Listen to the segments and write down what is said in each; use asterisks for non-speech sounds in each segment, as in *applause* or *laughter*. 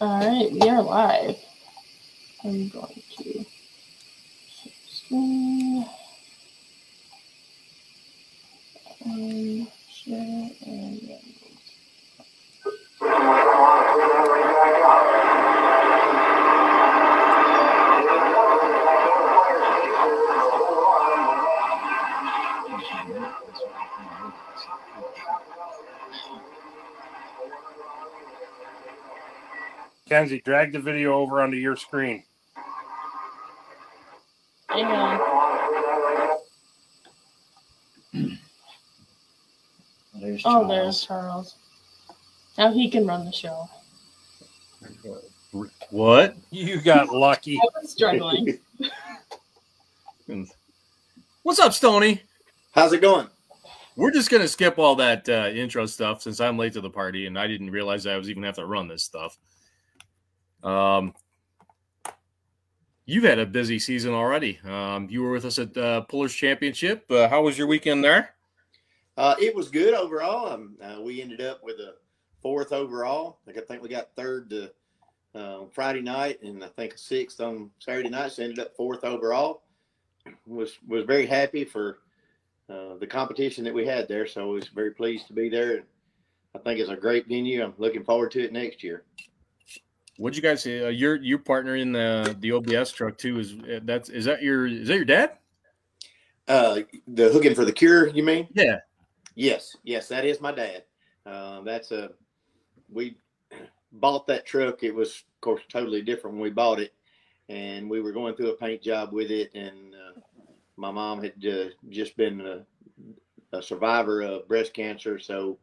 All right, we are live. I'm going to screen and um, share and then Kenzie, drag the video over onto your screen. hang on. There's Oh, there's Charles. Now he can run the show. What? You got lucky. I was struggling. *laughs* What's up, Stony? How's it going? We're just gonna skip all that uh, intro stuff since I'm late to the party and I didn't realize I was even have to run this stuff. Um, you've had a busy season already. Um, you were with us at uh, Pullers Championship. Uh, how was your weekend there? Uh, it was good overall. Um, uh, we ended up with a fourth overall. Like I think we got third to uh, Friday night, and I think sixth on Saturday night. So ended up fourth overall. Was was very happy for uh, the competition that we had there. So I was very pleased to be there. I think it's a great venue. I'm looking forward to it next year. What'd you guys say? Uh, your your partner in the the OBS truck too is uh, that's is that your is that your dad? Uh, the hooking for the cure, you mean? Yeah. Yes, yes, that is my dad. Uh, that's a we bought that truck. It was, of course, totally different when we bought it, and we were going through a paint job with it. And uh, my mom had uh, just been a, a survivor of breast cancer, so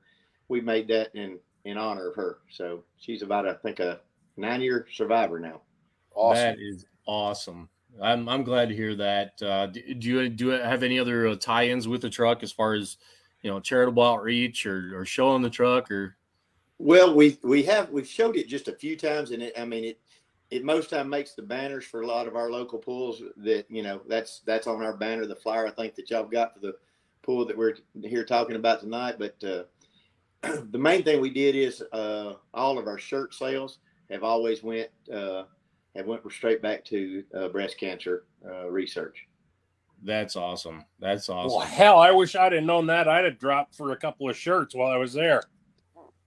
we made that in in honor of her. So she's about, I think, a nine year survivor now. Awesome. That is awesome. I'm I'm glad to hear that. Uh, do, do you do you have any other uh, tie-ins with the truck as far as you know charitable outreach or or showing the truck or Well, we we have we've showed it just a few times, and it, I mean it. It most time makes the banners for a lot of our local pools. That you know that's that's on our banner, the flyer I think that y'all got for the pool that we're here talking about tonight. But uh, *clears throat* the main thing we did is uh, all of our shirt sales have always went uh, have went straight back to uh, breast cancer uh, research. that's awesome. That's awesome. Well, hell, I wish I'd have known that. I'd have dropped for a couple of shirts while I was there.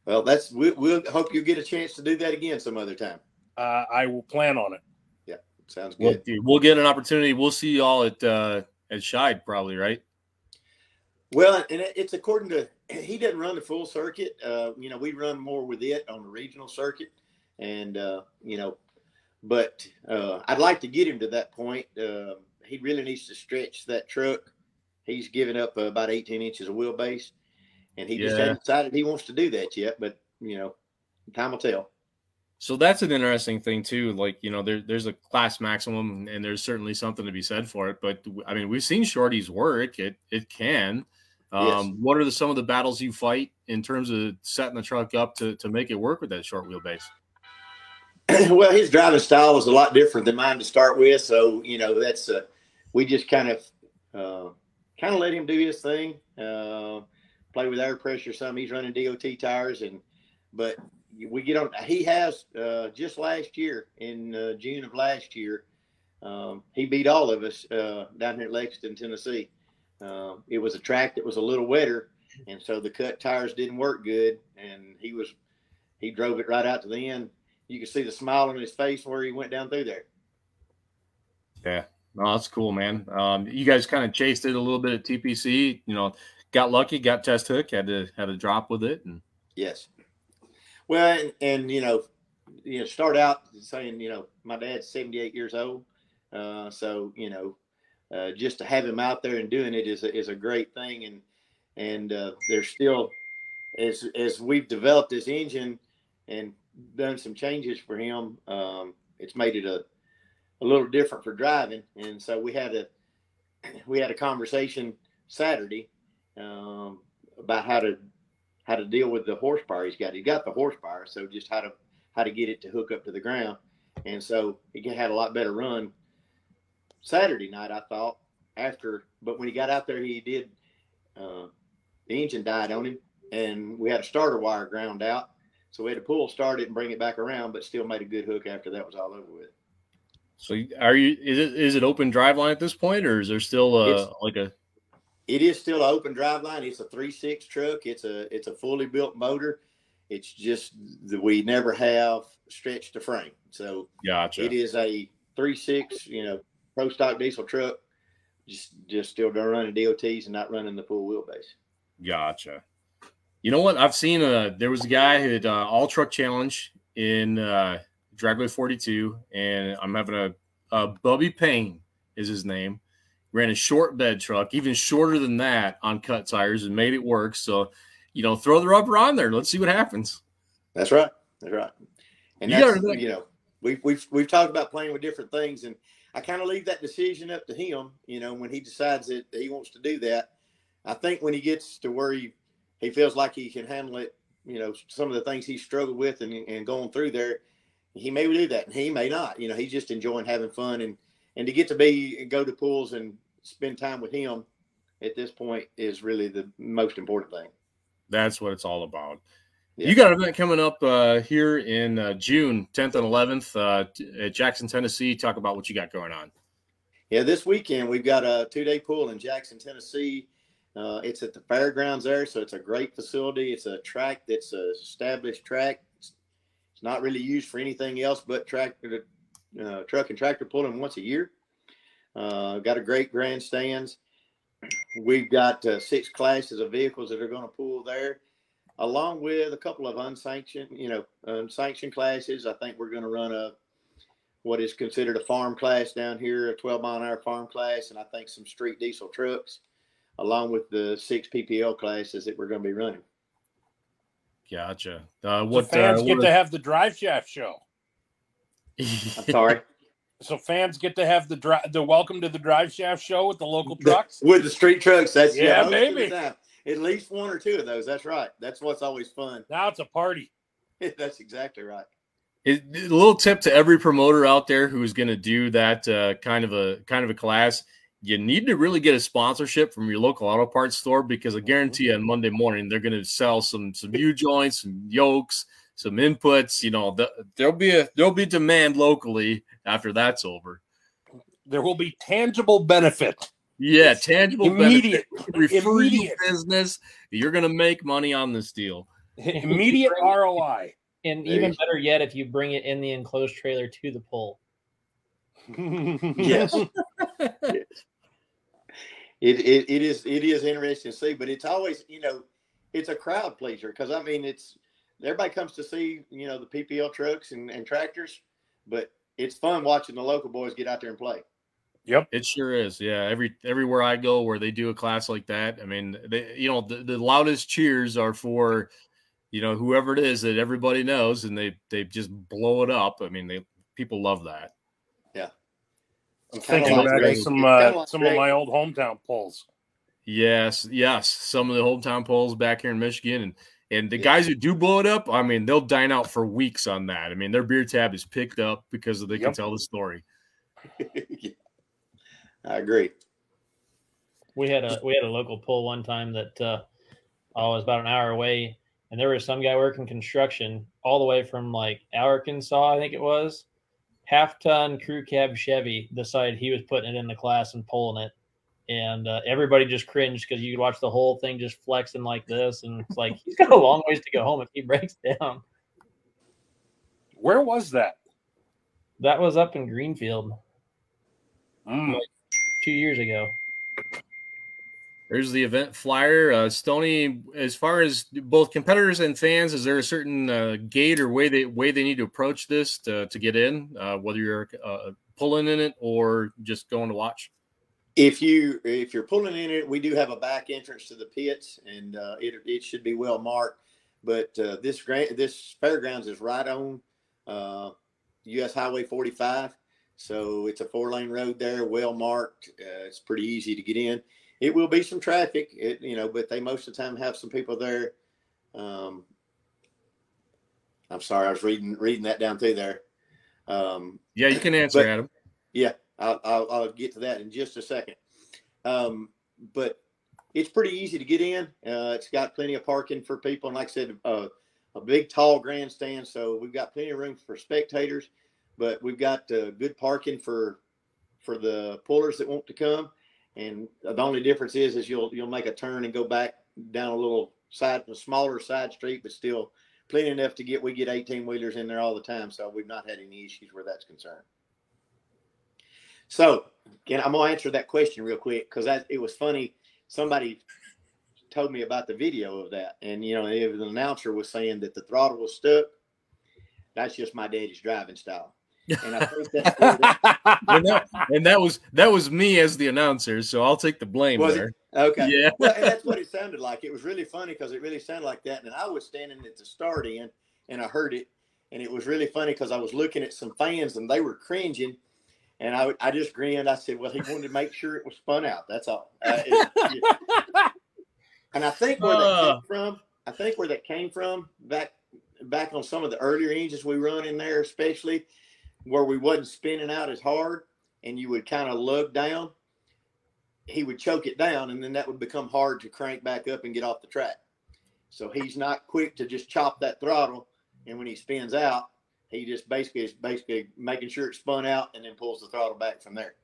Well, that's we, we'll hope you get a chance to do that again some other time. Uh, I will plan on it. Yeah, sounds Well, good. dude, we'll get an opportunity. We'll see you all at uh, at Shide probably, right? Well, and it's according to he doesn't run the full circuit. Uh, you know, we run more with it on the regional circuit, and uh, you know, but uh, I'd like to get him to that point. Uh, he really needs to stretch that truck. He's given up uh, about 18 inches of wheelbase, and he just hasn't decided he wants to do that yet. But you know, time will tell. So that's an interesting thing too. Like you know, there, there's a class maximum, and there's certainly something to be said for it. But I mean, we've seen shorties work. It it can. Um, Yes. What are the, some of the battles you fight in terms of setting the truck up to to make it work with that short wheelbase? *clears throat* well, his driving style was a lot different than mine to start with. So, you know, that's, uh, we just kind of, uh, kind of let him do his thing, uh, play with air pressure some. He's running DOT tires and, but we get on, he has, uh, just last year in uh, June of last year, um, he beat all of us, uh, down here at Lexington, Tennessee. Um, it was a track that was a little wetter. And so the cut tires didn't work good. And he was, he drove it right out to the end you could see the smile on his face where he went down through there. Yeah, no, that's cool, man. Um, you guys kind of chased it a little bit at TPC. You know, got lucky, got test hook, had to had a drop with it, and Yes. Well, and, and you know, you know, start out saying, you know, my dad's 78 years old. Uh, so, you know, uh, just to have him out there and doing it is a, is a great thing. And, and, uh, there's still, as, as we've developed this engine and done some changes for him, um, it's made it a, a little different for driving. And so we had a, *clears throat* we had a conversation Saturday, um, about how to, how to deal with the horsepower he's got. He got the horsepower, so just how to how to get it to hook up to the ground. And so he had a lot better run Saturday night, I thought. After, but when he got out there, he did. Uh, the engine died on him, and we had a starter wire ground out. So we had to pull, start it, and bring it back around, but still made a good hook after that was all over with. So are you? Is it is it open drive line at this point, or is there still a It's- like a? It is still an open drive line. It's a three six truck. It's a it's a fully built motor. It's just that we never have stretched the frame. So Gotcha. it is a three six, you know, pro stock diesel truck. Just just still doing running DOTs and not running the full wheelbase. Gotcha. You know what? I've seen uh there was a guy who had uh, all truck challenge in uh Dragway 42, and I'm having a, a Bubby Payne is his name. Ran a short bed truck, even shorter than that on cut tires, and made it work. So, you know, throw the rubber on there. Let's see what happens. That's right. That's right. And You that's gotta- you know we've we've we've talked about playing with different things, and I kind of leave that decision up to him. You know, when he decides that he wants to do that, I think when he gets to where he he feels like he can handle it, you know, some of the things he struggled with and and going through there, he may do that, and he may not. You know, he's just enjoying having fun and and to get to be go to pools and spend time with him at this point is really the most important thing. That's what it's all about. Yeah. You got an event coming up uh, here in uh, June 10th and 11th uh, t- at Jackson, Tennessee. Talk about what you got going on. Yeah, this weekend we've got a two day pool in Jackson, Tennessee. Uh, it's at the fairgrounds there, so it's a great facility. It's a track that's a established track. It's, it's not really used for anything else but tractor, uh, truck and tractor pulling once a year. Uh, got a great grandstands. We've got uh, six classes of vehicles that are going to pull there, along with a couple of unsanctioned, you know, unsanctioned classes. I think we're going to run a what is considered a farm class down here, a 12 mile an hour farm class, and I think some street diesel trucks, along with the six PPL classes that we're going to be running. Gotcha. Uh, So what fans uh, get what- to have the drive shaft show. *laughs* *laughs* I'm sorry. So fans get to have the dri- the welcome to the drive shaft show with the local trucks. with the street trucks. That's Yeah, most of the baby. time. At least one or two of those. That's right. That's what's always fun. *laughs* Now it's a party. That's exactly right. It, a little tip to every promoter out there who is going to do that uh, kind of a kind of a class. You need to really get a sponsorship from your local auto parts store because I mm-hmm. guarantee you on Monday morning they're going to sell some some U joints, some yokes, some inputs. You know, the, there'll be a there'll be demand locally after that's over. There will be tangible benefit. Yeah, tangible Immediate, benefit, you immediate. business. You're going to make money on this deal. *laughs* immediate ROI. And There even you- better yet, if you bring it in the enclosed trailer to the pole. *laughs* Yes. *laughs* It, it, it is it is interesting to see, but it's always you know it's a crowd pleaser because I mean it's everybody comes to see you know the PPL trucks and, and tractors, but it's fun watching the local boys get out there and play. Yep. It sure is. Yeah. Every everywhere I go where they do a class like that, I mean, they, you know, the, the loudest cheers are for, you know, whoever it is that everybody knows, and they they just blow it up. I mean, they people love that. I'm thinking like back to some kinda uh, like some of my old hometown polls. Yes, yes. Some of the hometown polls back here in Michigan, and and the Yeah. guys who do blow it up, I mean, they'll dine out for weeks on that. I mean, their beer tab is picked up because they can tell the story. *laughs* I agree. We had a we had a local pull one time that uh, oh, was about an hour away, and there was some guy working construction all the way from like Arkansas, I think it was, half ton crew cab Chevy. Decided he was putting it in the class and pulling it, and uh, everybody just cringed because you could watch the whole thing just flexing like this, and it's like he's got a long ways to go home if he breaks down. Where was that? That was up in Greenfield Mm. two years ago. There's the event flyer. Uh, Stony, as far as both competitors and fans, is there a certain uh, gate or way they way they need to approach this to, to get in, uh, whether you're uh, pulling in it or just going to watch? If you if you're pulling in it, we do have a back entrance to the pits, and uh, it it should be well marked. But uh, this grant this fairgrounds is right on U.S. Highway 45, so it's a four lane road there, well marked. It's pretty easy to get in. It will be some traffic, it, you know, but they most of the time have some people there. Um, I'm sorry, I was reading reading that down through there. Um, Yeah, you can answer, But- Adam. yeah, I'll, I'll, I'll get to that in just a second. Um, but it's pretty easy to get in. Uh, it's got plenty of parking for people, and like I said, uh, a big tall grandstand, so we've got plenty of room for spectators, but we've got uh, good parking for for the pullers that want to come. And the only difference is is you'll you'll make a turn and go back down a little side, a smaller side street, but still plenty enough to get we get 18 wheelers in there all the time. So we've not had any issues where that's concerned. So again, I'm gonna answer that question real quick because it was funny. Somebody told me about the video of that, and you know, the announcer was saying that the throttle was stuck. That's just my daddy's driving style. And I think that- *laughs* and, that, and that was that was me as the announcer, so I'll take the blame Was there. it? okay. Yeah. well, and that's what *laughs* it sounded like. It was really funny because it really sounded like that. And I was standing at the start end and I heard it. And it was really funny because I was looking at some fans and they were cringing. And I, I just grinned. I said, well, he wanted to make sure it was spun out. That's all. Uh, it- *laughs* and I think where that Uh. came from, I think where that came from back back on some of the earlier engines we run in there, especially where we wasn't spinning out as hard and you would kind of lug down he would choke it down and then that would become hard to crank back up and get off the track. So he's not quick to just chop that throttle. And when he spins out, he just basically is basically making sure it's spun out and then pulls the throttle back from there.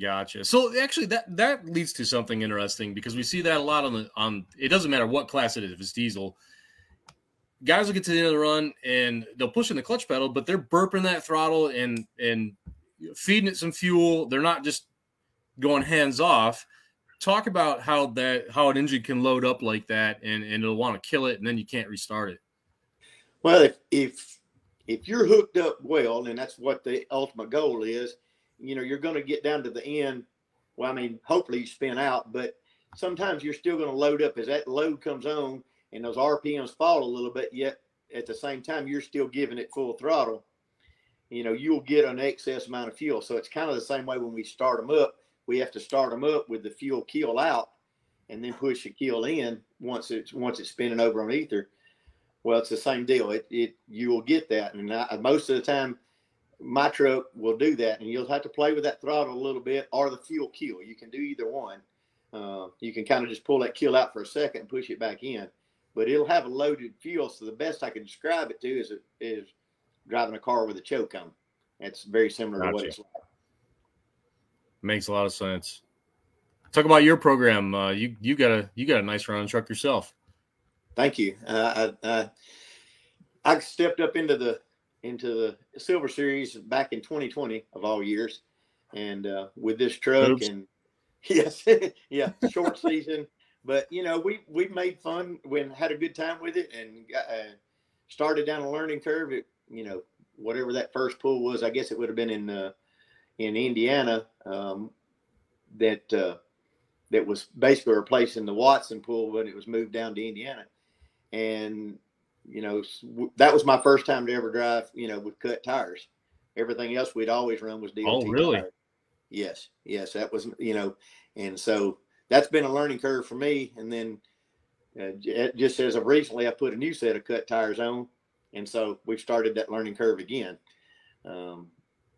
Gotcha. So actually, that that leads to something interesting because we see that a lot on the on. It doesn't matter what class it is. If it's diesel, guys will get to the end of the run and they'll push in the clutch pedal, but they're burping that throttle and and feeding it some fuel. They're not just going hands off. Talk about how that how an engine can load up like that and and it'll want to kill it and then you can't restart it. Well, if if if you're hooked up well, and that's what the ultimate goal is, you know, you're going to get down to the end. Well, I mean, hopefully you spin out, but sometimes you're still going to load up as that load comes on and those RPMs fall a little bit. Yet at the same time, you're still giving it full throttle. You know, you'll get an excess amount of fuel. So it's kind of the same way when we start them up. We have to start them up with the fuel keel out, and then push the keel in once it's once it's spinning over on ether. Well, it's the same deal. It, it you will get that, and I, most of the time, my truck will do that, and you'll have to play with that throttle a little bit or the fuel keel. You can do either one. Uh, you can kind of just pull that keel out for a second and push it back in, but it'll have a loaded fuel. So the best I can describe it to is is driving a car with a choke on. That's very similar to what it's like. Makes a lot of sense. Talk about your program. Uh, you you got a you got a nice running truck yourself. Thank you. Uh, I, I I stepped up into the into the Silver Series back in 2020 of all years, and uh, with this truck Oops. and *laughs* yes, yeah, short season, but you know we we made fun when had a good time with it and uh, started down a learning curve. It, you know whatever that first pool was, I guess it would have been in uh, in Indiana um, that uh, that was basically replacing the Watson pool when it was moved down to Indiana and you know that was my first time to ever drive you know with cut tires everything else we'd always run was DOT Oh, really? tires. yes yes that was you know and so that's been a learning curve for me and then uh, just as of recently i put a new set of cut tires on and so we've started that learning curve again um,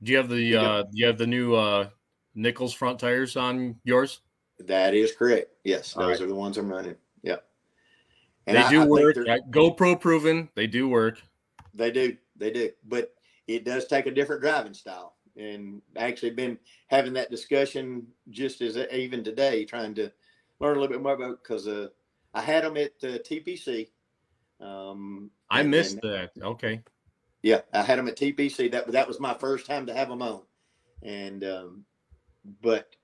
Do you have the Yeah. uh, you have the new uh, Nichols front tires on yours? that is correct yes All those right. are the ones i'm running yeah they I- do I work. GoPro proven. They do work. They do, they do, but it does take a different driving style. And actually, been having that discussion just as even today, trying to learn a little bit more about because uh, I had them at uh, TPC. Um, I missed and- that. Okay. yeah, I had them at TPC. That that was my first time to have them on, and um, but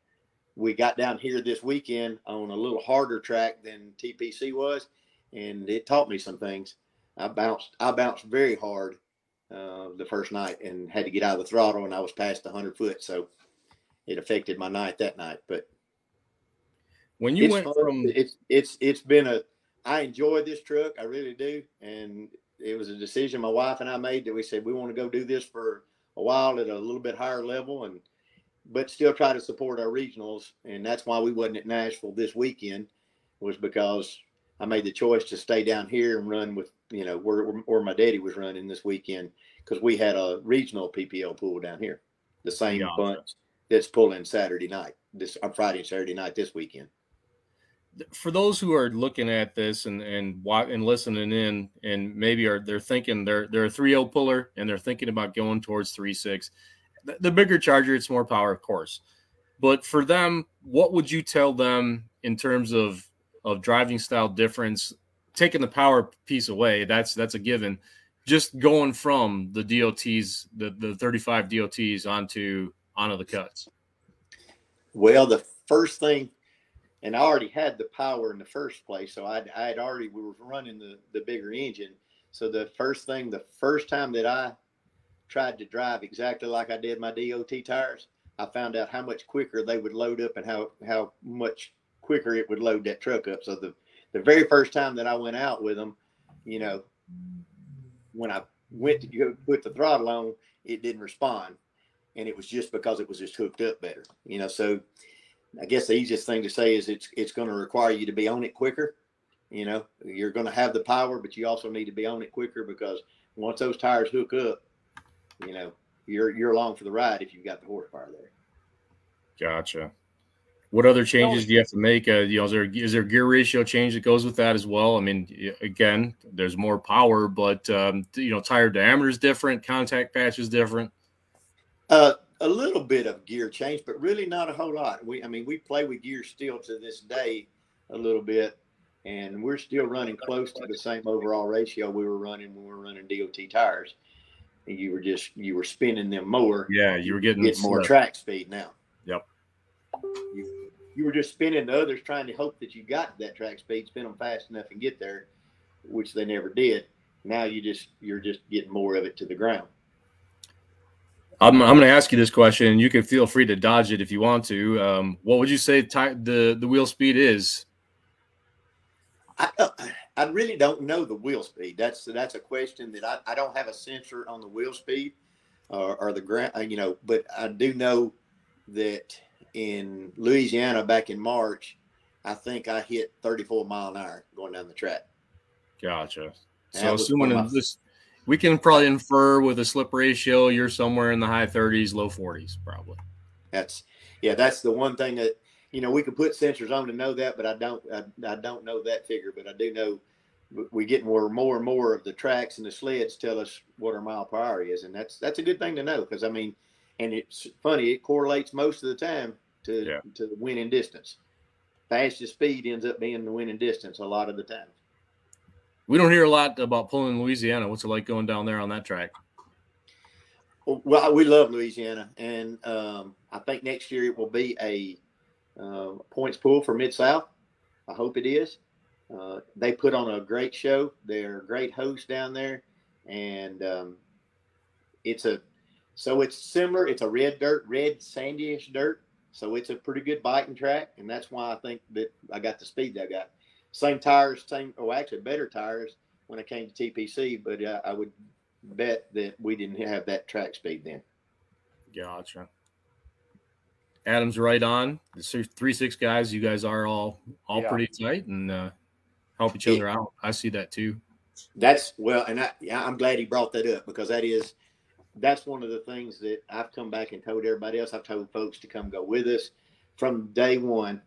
we got down here this weekend on a little harder track than TPC was, and it taught me some things. I bounced I bounced very hard uh, the first night and had to get out of the throttle, and I was past the hundred foot, so it affected my night that night. But When you went fun. from it's it's it's been a I enjoy this truck I really do and it was a decision my wife and I made that we said we want to go do this for a while at a little bit higher level and but still try to support our regionals and that's why we wasn't at Nashville this weekend was because I made the choice to stay down here and run with you know where where my daddy was running this weekend because we had a regional PPL pool down here the same Gotcha. bunch that's pulling Saturday night this on Friday and Saturday night this weekend for those who are looking at this and and and listening in, and maybe are they're thinking they're they're a three zero puller and they're thinking about going towards 3.6. The, the bigger charger, it's more power, of course. But for them, what would you tell them in terms of of driving style difference? Taking the power piece away, that's that's a given. Just going from the DOTs, the, the 35 DOTs onto onto the cuts. Well, the first thing and I already had the power in the first place. So I had already we were running the the bigger engine. So the first thing, the first time that I tried to drive exactly like I did my DOT tires, I found out how much quicker they would load up and how how much quicker it would load that truck up. So the the very first time that I went out with them, you know, when I went to go put the throttle on, it didn't respond, and it was just because it was just hooked up better, you know. So I guess the easiest thing to say is it's it's going to require you to be on it quicker. You know, you're going to have the power, but you also need to be on it quicker because once those tires hook up, you know, you're you're along for the ride if you've got the horsepower there. Gotcha. What other changes do you have to make? Uh, you know, is there is there gear ratio change that goes with that as well? I mean, again, there's more power, but um, you know, tire diameter is different, contact patch is different. Uh, a little bit of gear change, but really not a whole lot. We, I mean, we play with gear still to this day a little bit, and we're still running close to the same overall ratio we were running when we were running DOT tires. And you were just you were spinning them more. Yeah, you were getting, getting more track speed now. You, you were just spinning the others, trying to hope that you got that track speed, spin them fast enough, and get there, which they never did. Now you just you're just getting more of it to the ground. I'm, I'm going to ask you this question, and you can feel free to dodge it if you want to. Um, what would you say ty- the the wheel speed is? I, uh, I really don't know the wheel speed. That's that's a question that I, I don't have a sensor on the wheel speed or, or the ground, uh, you know. But I do know that in Louisiana back in March, I think I hit 34 mile an hour going down the track. Gotcha. So assuming in this we can probably infer with a slip ratio you're somewhere in the high 30s, low 40s, probably. That's yeah, that's the one thing that you know we could put sensors on to know that, but I don't I, I don't know that figure, but I do know we get more more and more of the tracks and the sleds tell us what our mile per hour is, and that's that's a good thing to know because I mean, and it's funny it correlates most of the time to yeah. to the winning distance. Fastest speed ends up being the winning distance a lot of the time. We don't hear a lot about pulling in Louisiana. What's it like going down there on that track? Well, we love Louisiana, and um, I think next year it will be a uh, points pool for Mid South. I hope it is. Uh, they put on a great show. They're a great host down there, and um, it's a so it's similar. It's a red dirt, red sandyish dirt. So it's a pretty good biting track, and that's why I think that I got the speed that I got same tires, same, oh, actually better tires when it came to TPC, but uh, I would bet that we didn't have that track speed then. Gotcha. Adam's right on. The three six guys, you guys are all all yeah. pretty tight and uh, help each other out. I see that too. That's well, and I, I'm glad he brought that up because that is that's one of the things that I've come back and told everybody else. I've told folks to come go with us from day one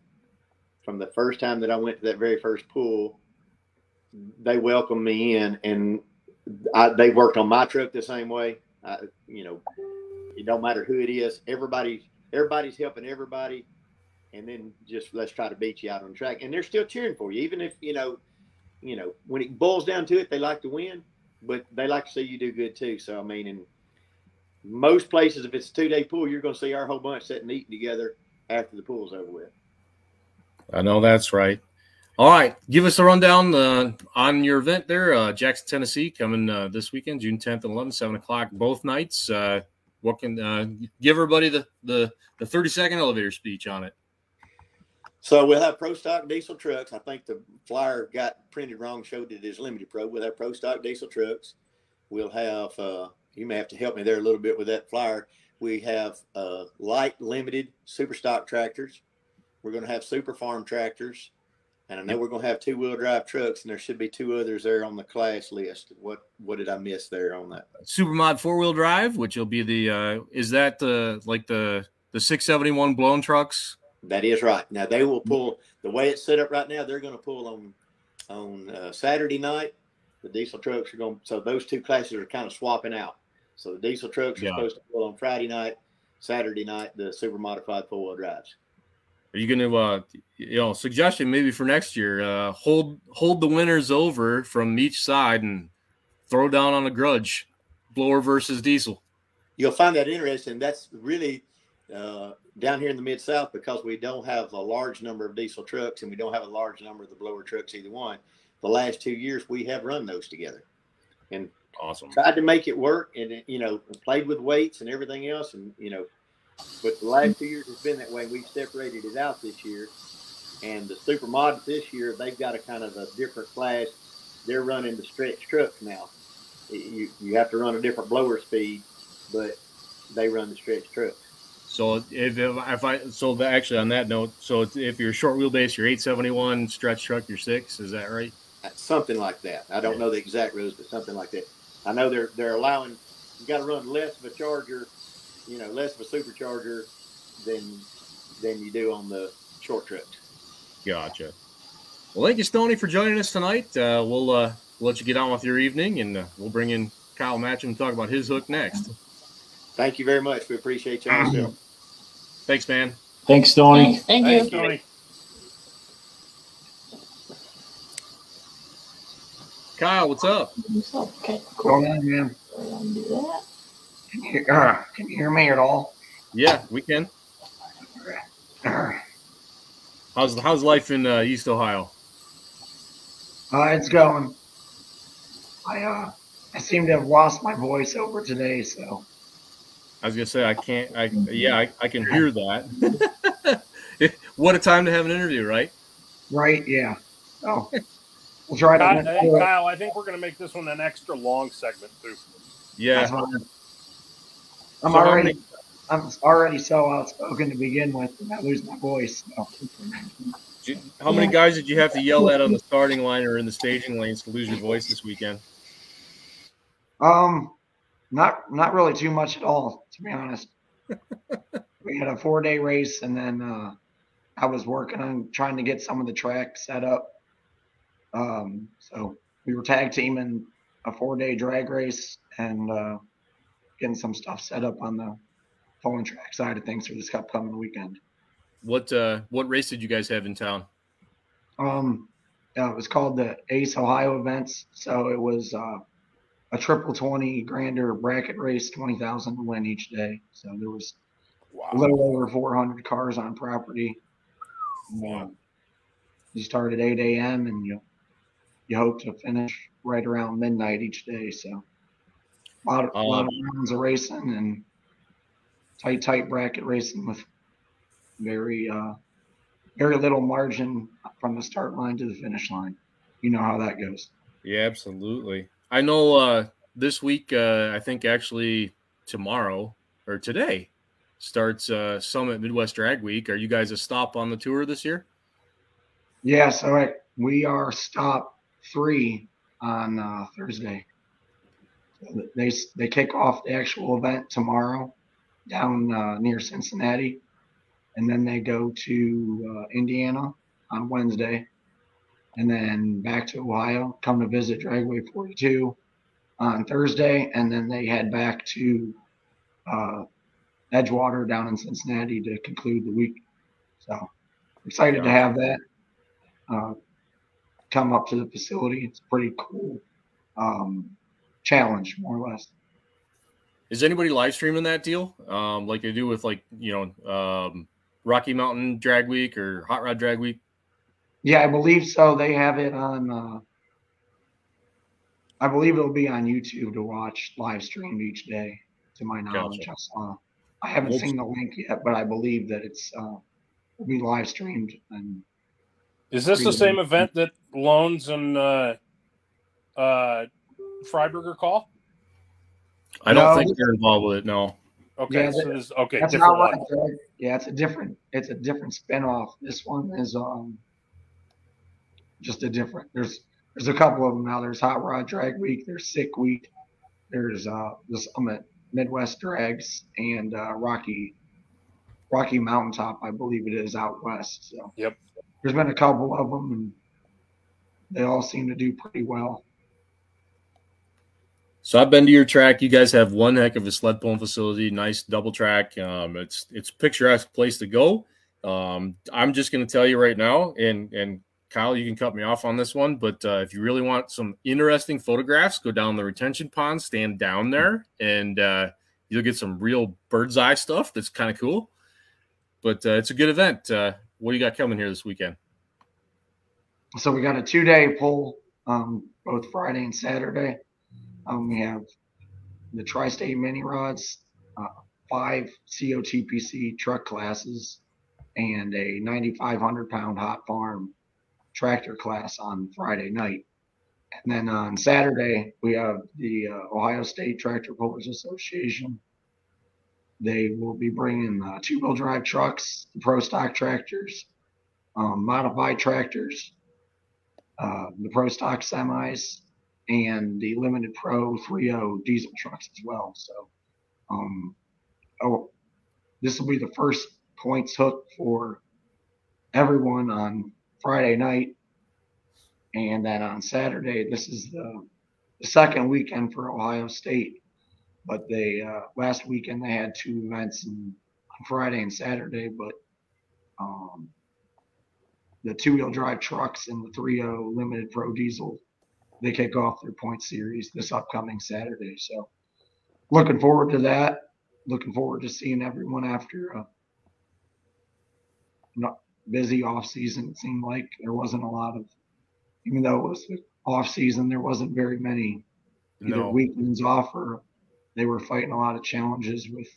from the first time that I went to that very first pool, they welcomed me in, and I, they worked on my truck the same way. I, you know, it don't matter who it is. Everybody, everybody's helping everybody, and then just let's try to beat you out on track. And they're still cheering for you, even if you know, you know, when it boils down to it, they like to win, but they like to see you do good too. So I mean, in most places, if it's a two day pool, you're going to see our whole bunch sitting eating together after the pool's over with. I know that's right. All right, give us a rundown uh, on your event there, uh, Jackson, Tennessee, coming uh, this weekend, June 10th and 11th, 7 o'clock, both nights. Uh, what can uh, give everybody the, the, the 30 second elevator speech on it? So we'll have pro stock diesel trucks. I think the flyer got printed wrong, showed it as limited pro. We'll have pro stock diesel trucks. We'll have, uh, you may have to help me there a little bit with that flyer. We have light limited super stock tractors we're going to have super farm tractors, and I know we're going to have two wheel drive trucks, and there should be two others there on the class list. What what did I miss there on that? Supermod four wheel drive, which will be the uh, is that the like the the six seventy one blown trucks That is right. Now they will pull the way it's set up right now. They're going to pull on on uh, Saturday night. The diesel trucks are going. So those two classes are kind of swapping out. So the diesel trucks are Yeah. supposed to pull on Friday night. Saturday night, the super modified four wheel drives. Are you going to, uh, you know, suggestion maybe for next year? Uh, hold hold the winners over from each side and throw down on a grudge, blower versus diesel. You'll find that interesting. That's really uh, down here in the mid South because we don't have a large number of diesel trucks and we don't have a large number of the blower trucks either one. The last two years we have run those together and Awesome. tried to make it work and it, you know played with weights and everything else and you know but the last two years it's been that way. We've separated it out this year. And the super mods this year they've got a kind of a different class. They're running the stretch trucks now. You, you have to run a different blower speed but they run the stretch trucks. So if, if I so the, actually on that note, so if you're short wheelbase, you're 871 stretch truck, you're six. Is that right? Uh, something like that. I don't know the exact rules but something like that i know they're they're allowing you got to run less of a charger you know less of a supercharger than than you do on the short trip. Gotcha. Well, thank you, Stoney, for joining us tonight. Uh, we'll uh, let you get on with your evening, and uh, we'll bring in Kyle Matcham to talk about his hook next. Thank you very much. We appreciate y'all's. *clears throat* Thanks, man. Thanks, Tony. Thanks, thank you. Thanks, Tony. Kyle, what's up? Okay, Going cool. on, man? We're gonna do that. Can you, uh, can you hear me at all? Yeah, we can. Uh, How's how's life in uh, East Ohio? it's going. I uh, I seem to have lost my voice over today, so I was gonna say I can't. I yeah, I, I can hear that. *laughs* what a time to have an interview, right? right, yeah. Oh, we'll try to. Kyle, get hey. Kyle, I think we're going to make this one an extra long segment too. Yeah. That's fine. I'm So already, many- I'm already so outspoken to begin with, and I lose my voice. So. You- How many guys did you have to yell at on the starting line or in the staging lanes to lose your voice this weekend? Um, not not really too much at all, to be honest. *laughs* we had a four day race, and then uh, I was working on trying to get some of the track set up. Um, so we were tag teaming a four day drag race and uh, getting some stuff set up on the pulling track side of things for this upcoming weekend. What uh, what race did you guys have in town? Um, uh, it was called the Ace Ohio events. So it was uh, a triple 20 grander bracket race, 20,000 to win each day. So there was a little over 400 cars on property. Um, you start at 8 a.m. and you you hope to finish right around midnight each day. So a lot of, a lot of rounds of racing and tight, tight bracket racing with very, uh, very little margin from the start line to the finish line. You know how that goes. Yeah, absolutely. I know uh, this week, uh, I think actually tomorrow or today starts uh, Summit Midwest Drag Week. Are you guys a stop on the tour this year? Yes. All right. We are stop three on uh, Thursday. They they kick off the actual event tomorrow down uh, near Cincinnati, and then they go to uh, Indiana on Wednesday, and then back to Ohio. Come to visit Dragway 42 on Thursday, and then they head back to uh, Edgewater down in Cincinnati to conclude the week. So excited to have that uh, come up to the facility. It's a pretty cool um, challenge, more or less. Is anybody live streaming that deal, um, like they do with like you know um, Rocky Mountain Drag Week or Hot Rod Drag Week? Yeah, I believe so. They have it on. Uh, I believe it'll be on YouTube to watch live streamed each day. To my knowledge, Gotcha. I saw. I haven't Well, seen the link yet, but I believe that it's uh, will be live streamed. And Is this the same event that Lohnes and uh, uh, Freiburger call? I don't No. think they're involved with it. No. Okay, Yeah, so this, okay, that's different not one. what. I- Yeah, it's a different. It's a different spinoff. This one is um just a different. There's there's a couple of them now. There's Hot Rod Drag Week. There's Sick Week. There's uh the Summit Midwest Drags and uh, Rocky Rocky Mountaintop, I believe it is out west. So Yep. there's been a couple of them, and they all seem to do pretty well. So I've been to your track. You guys have one heck of a sled pulling facility, nice double track. Um, it's it's a picturesque place to go. Um, I'm just going to tell you right now, and and Kyle, you can cut me off on this one, but uh, if you really want some interesting photographs, go down the retention pond, stand down there, and uh, you'll get some real bird's eye stuff. That's kind of cool. But uh, it's a good event. Uh, what do you got coming here this weekend? So we got a two day pull, um, both Friday and Saturday. Um, we have the Tri-State Mini Rods, uh, five COTPC truck classes, and a 9,500 pound hot farm tractor class on Friday night. And then on Saturday, we have the uh, Ohio State Tractor Pullers Association. They will be bringing uh, two wheel drive trucks, pro stock tractors, um, modified tractors, uh, the pro stock semis, and the limited pro 3.0 diesel trucks as well. So, um, oh, this will be the first points hook for everyone on Friday night. And then on Saturday, this is the, the second weekend for Ohio State. But they uh, last weekend they had two events on Friday and Saturday, but um, the two wheel drive trucks and the 3.0 limited pro diesel they kick off their point series this upcoming Saturday. So looking forward to that. Looking forward to seeing everyone after a not busy off season. It seemed like there wasn't a lot of, even though it was off season, there wasn't very many either No. weekends off or they were fighting a lot of challenges with,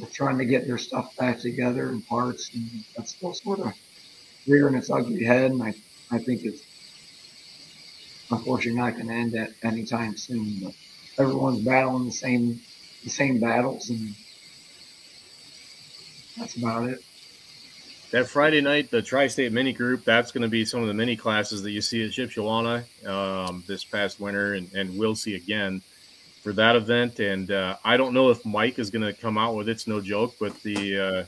with trying to get their stuff back together and parts. And that's still sort of rearing its ugly head. And I, I think it's unfortunately not going to end at any time soon. But everyone's battling the same the same battles, and that's about it. That Friday night, the Tri-State Mini Group, that's going to be some of the mini classes that you see at Shipshewana um, this past winter, and, and we'll see again for that event. And uh, I don't know if Mike is going to come out with it's no joke, but the uh,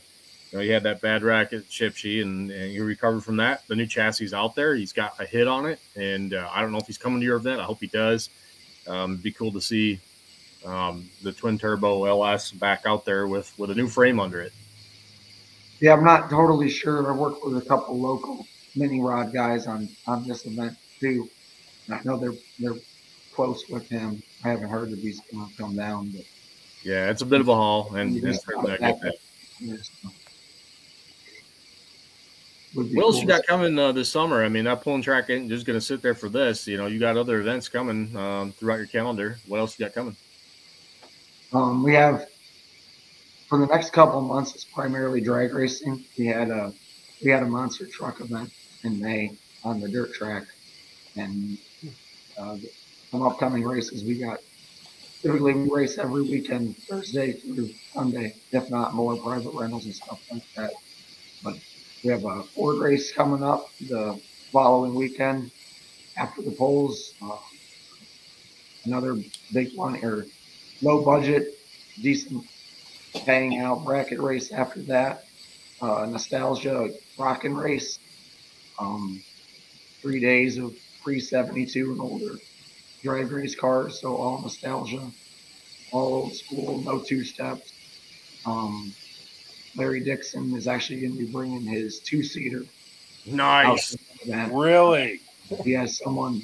you know he had that bad rack at Shipshe, and, and he recovered from that. The new chassis is out there; he's got a hit on it, and uh, I don't know if he's coming to your event. I hope he does. Um, it'd be cool to see um, the twin turbo LS back out there with with a new frame under it. Yeah, I'm not totally sure. I worked with a couple local mini rod guys on on this event too. And I know they're they're close with him. I haven't heard if he's going to come down, but Yeah, it's a bit of a haul, and, and certainly I get that. yeah, so. Would be What else cool you got coming uh, this summer? I mean, that pulling track ain't just going to sit there for this. You know, you got other events coming um, throughout your calendar. What else you got coming? Um, we have for the next couple of months. It's primarily drag racing. We had a we had a monster truck event in May on the dirt track, and uh, some upcoming races. We got typically we race every weekend, Thursday through Sunday, if not more private rentals and stuff like that. But we have a Ford race coming up the following weekend after the polls. Uh, another big one or low budget, decent paying out bracket race after that. Uh, nostalgia rockin' race. Um, three days of pre 72 and older drag race cars. So all nostalgia, all old school, no two steps. Um, Larry Dixon is actually going to be bringing his two seater Nice. Really? he has someone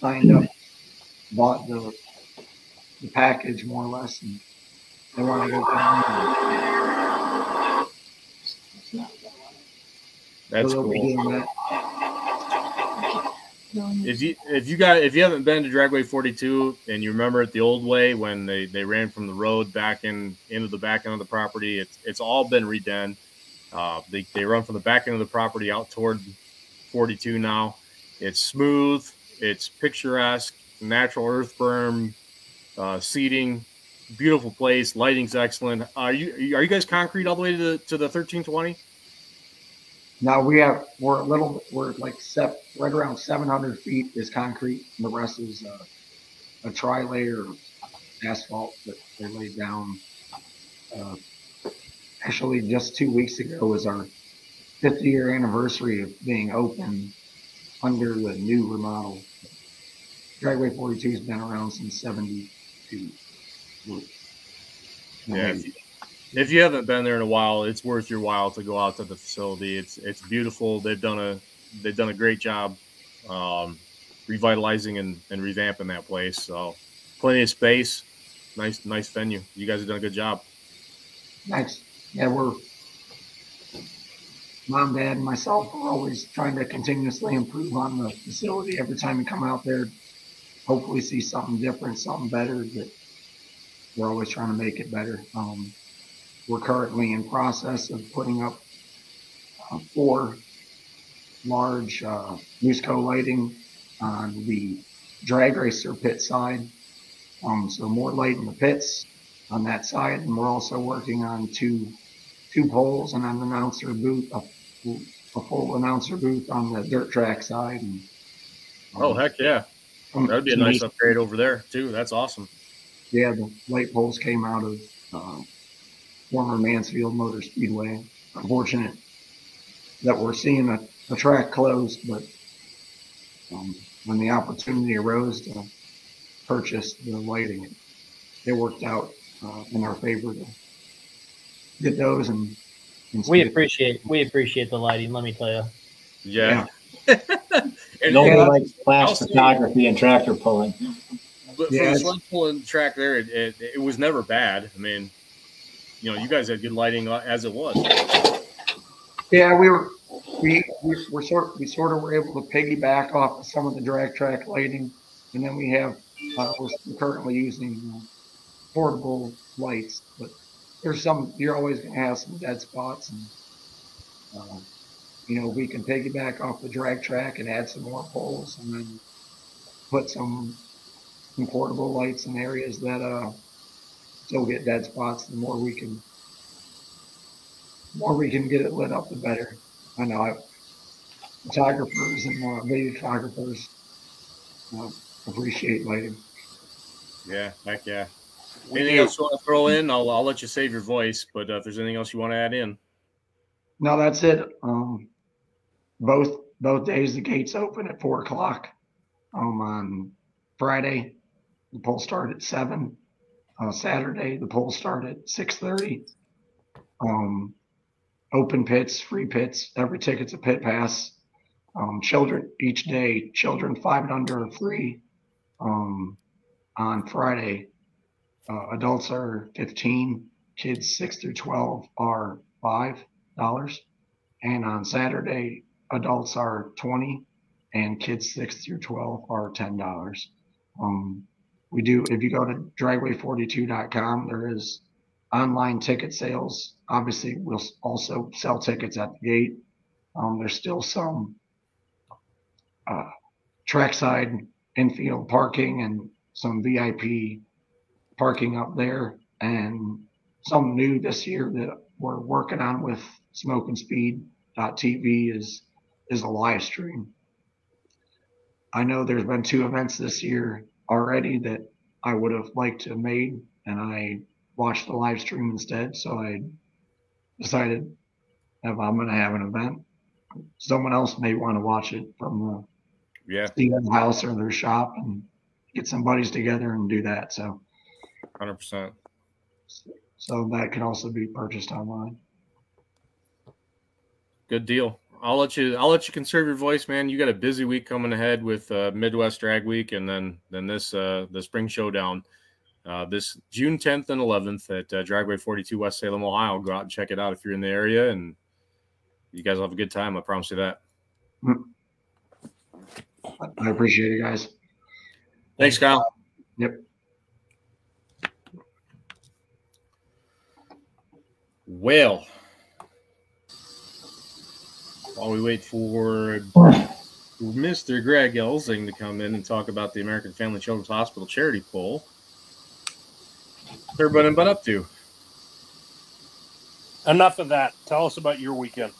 signed up, bought the the package more or less, and they want to go down. That's so cool. that. If you if you got if you haven't been to Dragway 42 and you remember it the old way when they, they ran from the road back in into the back end of the property, it's it's all been redone. Uh, they they run from the back end of the property out toward 42 now. It's smooth. It's picturesque. Natural earth berm, uh, seating, beautiful place. Lighting's excellent. Are you are you guys concrete all the way to the to the 1320? Now we have we're a little we're like sep, right around 700 feet is concrete, and the rest is uh, a tri-layer asphalt that they laid down uh, actually just two weeks ago was our 50 year anniversary of being open under the new remodel. Dragway 42 has been around since 72. Yeah, if you, if you haven't been there in a while, it's worth your while to go out to the facility. It's it's beautiful. They've done a they've done a great job um, revitalizing and, and revamping that place. So plenty of space, nice nice venue. You guys have done a good job. Thanks. Yeah, we're mom, dad, and myself are always trying to continuously improve on the facility. Every time we come out there, hopefully see something different, something better. That we're always trying to make it better. Um, we're currently in process of putting up uh, four large uh, Musco lighting on the drag racer pit side. Um, so more light in the pits on that side, and we're also working on two two poles and an announcer booth, a, a full announcer booth on the dirt track side. And, um, Oh heck yeah, um, that'd be a nice upgrade over there too. That's awesome. Yeah, the light poles came out of uh, former Mansfield Motor Speedway. Unfortunate that we're seeing a, a track closed, but um, when the opportunity arose to purchase the lighting, it, it worked out uh, in our favor to get those and. and We appreciate we appreciate the lighting. Let me tell you. Yeah. *laughs* and Nobody Yeah. likes I'll flash say- photography and tractor pulling. But Yeah, for the it's- sled pulling track there, it, it, it was never bad. I mean, you know, you guys had good lighting as it was. Yeah, we were we we were sort we sort of were able to piggyback off of some of the drag track lighting, and then we have uh, we're currently using uh, portable lights, but there's some you're always gonna have some dead spots, and uh, you know we can piggyback off the drag track and add some more poles, and then put some, some portable lights in areas that uh still get dead spots. The more we can more we can get it lit up, the better. I know I, photographers and uh, videographers uh, appreciate lighting. Yeah, heck yeah. Anything do. else you want to throw in? I'll, I'll let you save your voice, but uh, if there's anything else you want to add in, No, that's it. Um, both both days the gates open at four o'clock. Um, on Friday, the poll start at seven. Uh, Saturday, the polls start at six thirty. Um, open pits, free pits. Every ticket's a pit pass. Um, children each day, children five and under are free. Um, on Friday, uh, adults are fifteen. Kids six through twelve are five dollars. And on Saturday, adults are 20 and kids 6 through 12 are $10. Um, we do, if you go to dragway42.com, there is online ticket sales. Obviously, we'll also sell tickets at the gate. Um, there's still some uh, trackside infield parking and some VIP parking up there. And something new this year that we're working on with Smoke and Speed TV is is a live stream. I know there's been two events this year already that I would have liked to have made, and I watched the live stream instead. So I decided if I'm going to have an event, someone else may want to watch it from yeah, the their house or their shop and get some buddies together and do that. So hundred percent. so that can also be purchased online. Good deal. I'll let you. I'll let you conserve your voice, man. You got a busy week coming ahead with uh, Midwest Drag Week, and then then this uh, the Spring Showdown, uh, this June 10th and 11th at uh, Dragway 42 West Salem, Ohio. Go out and check it out if you're in the area, and you guys will have a good time. I promise you that. I appreciate it, guys. Thanks, Kyle. Yep. Well, while we wait for Mr. Greg Elsing to come in and talk about the American Family Children's Hospital charity poll, what's everybody been up to? Enough of that. Tell us about your weekend.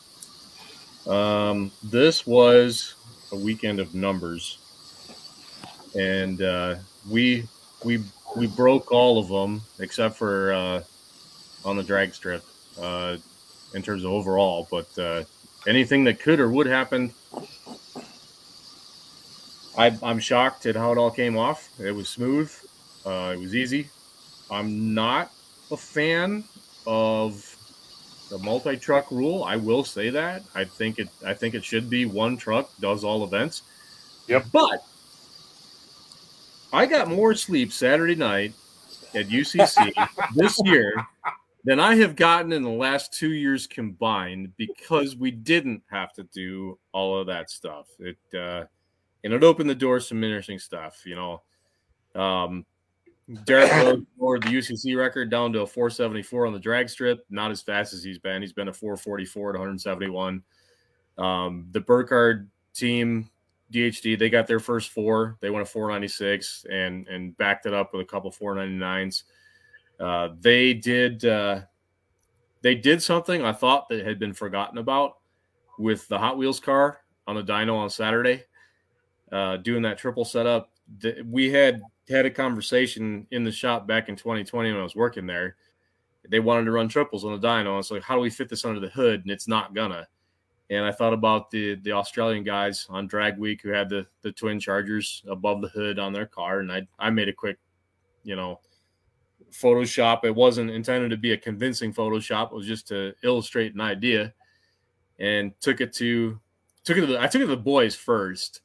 Um, this was a weekend of numbers, and uh, we we we broke all of them except for uh, on the drag strip. uh, in terms of overall. But uh, anything that could or would happen, I, I'm shocked at how it all came off. It was smooth. Uh, it was easy. I'm not a fan of the multi-truck rule. I will say that. I think it. I think it should be one truck does all events. Yep. But I got more sleep Saturday night at UCC *laughs* this year than I have gotten in the last two years combined because we didn't have to do all of that stuff. It uh, and it opened the door to some interesting stuff. You know, um, Derek *coughs* Rose scored the UCC record down to a 474 on the drag strip. Not as fast as he's been. He's been a 444 at 171. Um, the Burkhardt team, DHD, they got their first four. They went a 496 and and backed it up with a couple 499s. Uh, they did uh, they did something I thought that had been forgotten about with the Hot Wheels car on the dyno on Saturday, uh, doing that triple setup. We had had a conversation in the shop back in 2020 when I was working there. They wanted to run triples on the dyno. It's like, how do we fit this under the hood? And it's not gonna. And I thought about the the Australian guys on Drag Week who had the the twin chargers above the hood on their car, and I I made a quick, you know, Photoshop. It wasn't intended to be a convincing Photoshop. It was just to illustrate an idea, and took it to took it to the, I took it to the boys first,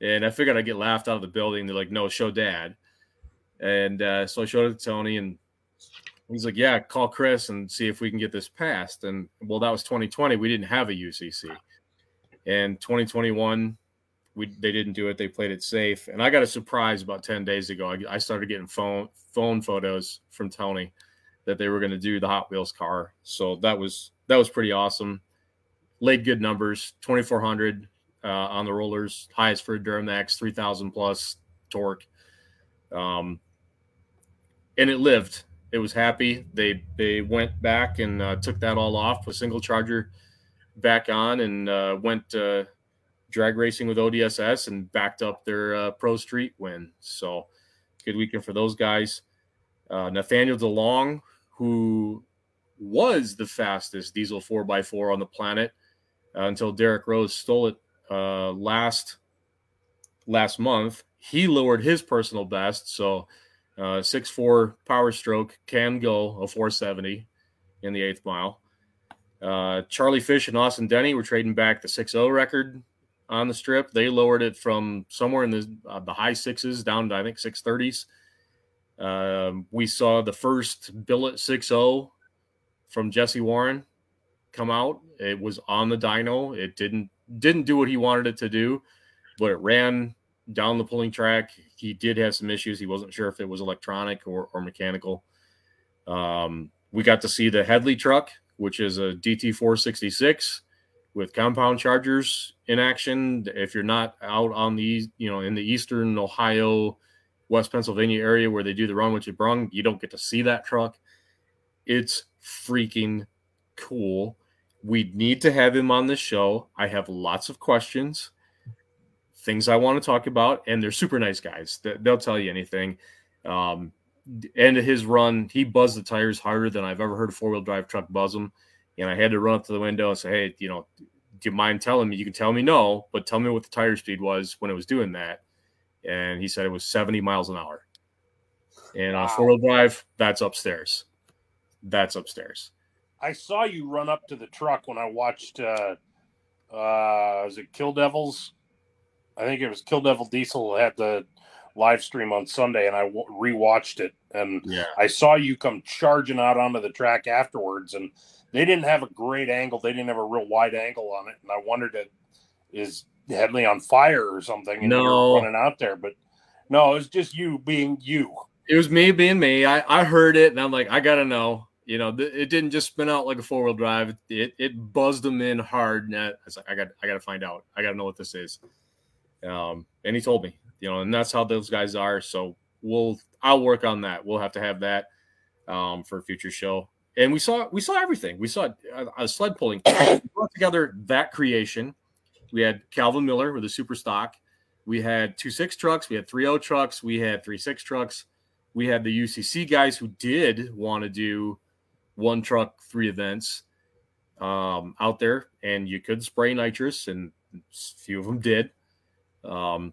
and I figured I'd get laughed out of the building. They're like, "No, show dad," and uh, so I showed it to Tony, and he's like, "Yeah, call Chris and see if we can get this passed." And well, that was 2020. We didn't have a UCC, and 2021 we they didn't do it. They played it safe, and I got a surprise about ten days ago. I, I started getting phone phone photos from Tony that they were going to do the Hot Wheels car. So that was that was pretty awesome. Laid good numbers, twenty four hundred uh, on the rollers, highest for a Duramax, three thousand plus torque. Um, and it lived. It was happy. They they went back and uh, took that all off, with single charger back on, and uh, went uh, drag racing with ODSS and backed up their uh, pro street win. So good weekend for those guys. Uh, Nathaniel DeLong, who was the fastest diesel 4x4 on the planet uh, until Derek Rose stole it uh, last last month. He lowered his personal best. So uh, six four power stroke can go a 470 in the eighth mile. Uh, Charlie Fish and Austin Denny were trading back the 6-0 record on the strip. They lowered it from somewhere in the uh, the high sixes down to I think six thirties. Um, we saw the first billet 6.0 from Jesse Warren come out. It was on the dyno. It didn't didn't do what he wanted it to do, but it ran down the pulling track. He did have some issues. He wasn't sure if it was electronic or, or mechanical. Um, we got to see the Headley truck, which is a DT 466 with compound chargers in action. If you're not out on the you know in the eastern Ohio, West Pennsylvania area where they do the run which you brung, you don't get to see that truck. It's freaking cool. We need to have him on the show. I have lots of questions, things I want to talk about, and they're super nice guys. They'll tell you anything. Um, his run, he buzzed the tires harder than I've ever heard a four wheel drive truck buzz them. And I had to run up to the window and say, Hey, you know, do you mind telling me? You can tell me no, but tell me what the tire speed was when it was doing that. And he said it was 70 miles an hour. And on four wheel drive, that's upstairs. That's upstairs. I saw you run up to the truck when I watched. uh uh Was it Kill Devils? I think it was Kill Devil Diesel had the live stream on Sunday, and I w- rewatched it, and Yeah. I saw you come charging out onto the track afterwards, and they didn't have a great angle. They didn't have a real wide angle on it, and I wondered, if, is Headley on fire or something? And No. running out there, but no, it was just you being you. It was me being me. I, I heard it and I'm like, I gotta know. You know, th- it didn't just spin out like a four wheel drive. It it buzzed them in hard. And I was like, I got I gotta find out. I gotta know what this is. Um, and he told me, you know, and that's how those guys are. So we'll I'll work on that. We'll have to have that um, for a future show. And we saw we saw everything. We saw a, a sled pulling. *coughs* we brought together that creation. We had Calvin Miller with a super stock. We had two six trucks. We had three O trucks. We had three six trucks. We had the UCC guys who did want to do one truck, three events um, out there, and you could spray nitrous, and a few of them did. Um,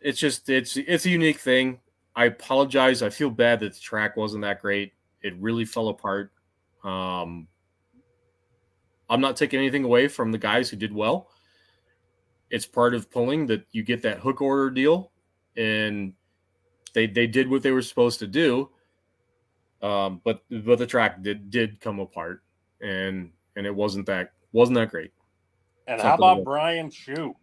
it's just it's it's a unique thing. I apologize. I feel bad that the track wasn't that great. It really fell apart. Um, I'm not taking anything away from the guys who did well. It's part of pulling that you get that hook order deal, and they they did what they were supposed to do. Um, but but the track did did come apart, and and it wasn't that wasn't that great. And Something how about Brian Shue?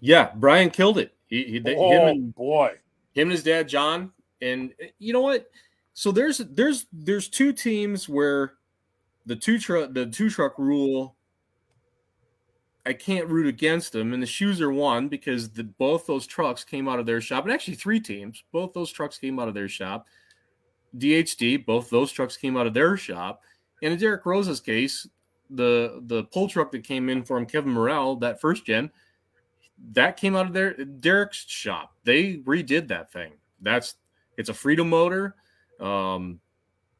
Yeah, Brian killed it. He, he Oh him and boy, him and his dad John, and you know what? So there's there's there's two teams where the two truck the two truck rule. I can't root against them, and the Shues are one because the, both those trucks came out of their shop, and actually three teams. Both those trucks came out of their shop. DHD, both those trucks came out of their shop. And in Derek Rose's case, the the pull truck that came in for him, Kevin Morrell, that first gen, that came out of their Derek's shop. They redid that thing. That's it's a Freedom motor. Um,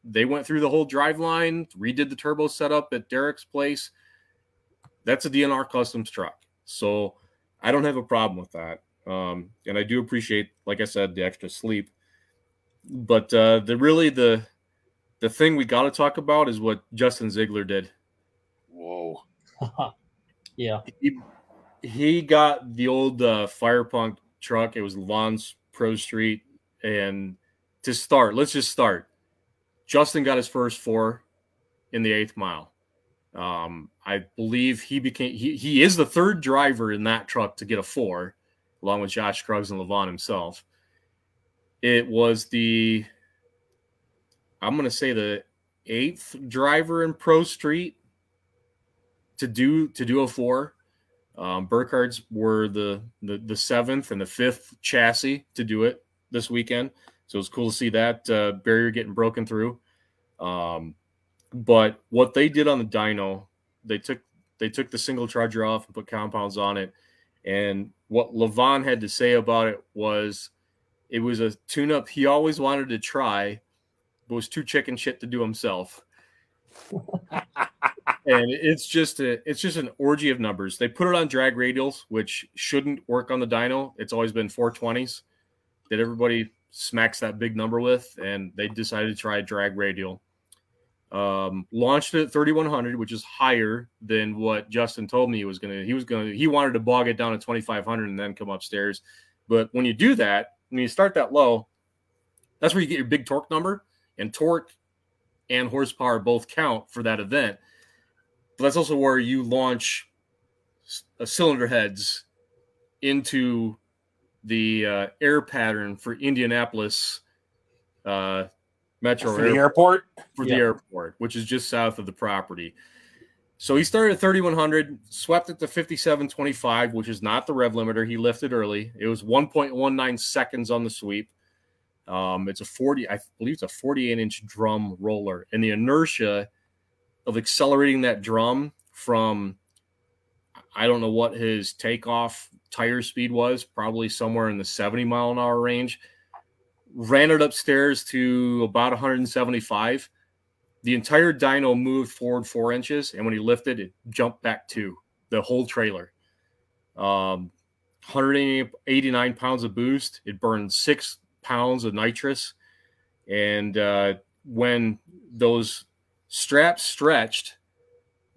they went through the whole drive line, redid the turbo setup at Derek's place. That's a DNR Customs truck. So I don't have a problem with that. Um, and I do appreciate, like I said, the extra sleep. But uh, the really the the thing we got to talk about is what Justin Ziegler did. whoa! *laughs* yeah. He, he got the old uh, Firepunk truck. It was Lavon's Pro Street, and to start, let's just start. Justin got his first four in the eighth mile. Um, I believe he became he, he is the third driver in that truck to get a four, along with Josh Scruggs and Lavon himself. It was the I'm gonna say the eighth driver in Pro Street to do to do a four. Um, Burkhards were the, the the seventh and the fifth chassis to do it this weekend, so it was cool to see that uh, barrier getting broken through. Um, but what they did on the dyno, they took they took the single charger off and put compounds on it. And what Lavon had to say about it was, it was a tune-up he always wanted to try, but was too chicken shit to do himself *laughs* and it's just a it's just an orgy of numbers. They put it on drag radials, which shouldn't work on the dyno. It's always been 420s that everybody smacks that big number with, and they decided to try a drag radial. Um, launched it at 3100, which is higher than what Justin told me he was gonna. He was gonna. He wanted to bog it down to 2500 and then come upstairs. But when you do that, when you start that low, that's where you get your big torque number, and torque and horsepower both count for that event but that's also where you launch s- uh, cylinder heads into the uh, air pattern for Indianapolis uh, Metro For the airport, for Yeah. the airport, which is just south of the property. So he started at 3100, swept it to 5725, which is not the rev limiter. He lifted early. It was 1.19 seconds on the sweep. Um, it's a 40, I believe it's a 48 inch drum roller, and the inertia of accelerating that drum from I don't know what his takeoff tire speed was, probably somewhere in the 70 mile an hour range. Ran it upstairs to about 175. The entire dyno moved forward four inches, and when he lifted, it jumped back two. The whole trailer. Um, 189 pounds of boost. It burned six pounds of nitrous, and uh, when those straps stretched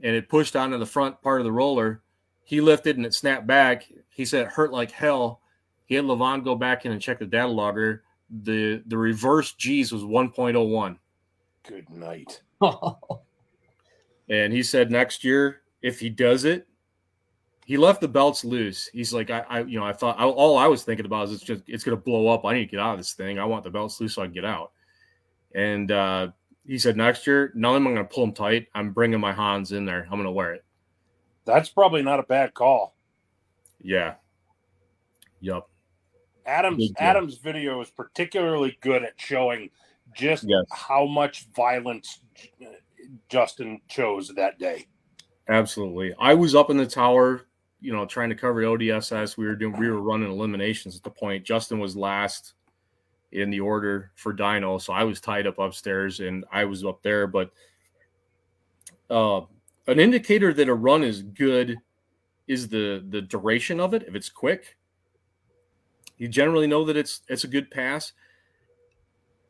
and it pushed onto the front part of the roller. He lifted and it snapped back. He said it hurt like hell. He had Lavon go back in and check the data logger. The the reverse G's was 1.01. good night. *laughs* And he said next year, if he does it, he left the belts loose. He's like, I, I you know, I thought I, all I was thinking about is it's just it's gonna blow up. I need to get out of this thing. I want the belts loose so I can get out. And uh, he said next year, not only am I gonna pull them tight, I'm bringing my Hans in there. I'm gonna wear it. That's probably not a bad call. Yeah. Yep. Adams Adams video is particularly good at showing just Yes. how much violence Justin chose that day. Absolutely. I was up in the tower, you know, trying to cover ODSS. We were doing, we were running eliminations at the point. Justin was last. in the order for dyno, So I was tied up upstairs and I was up there. But uh, an indicator that a run is good is the the duration of it. If it's quick, you generally know that it's it's a good pass.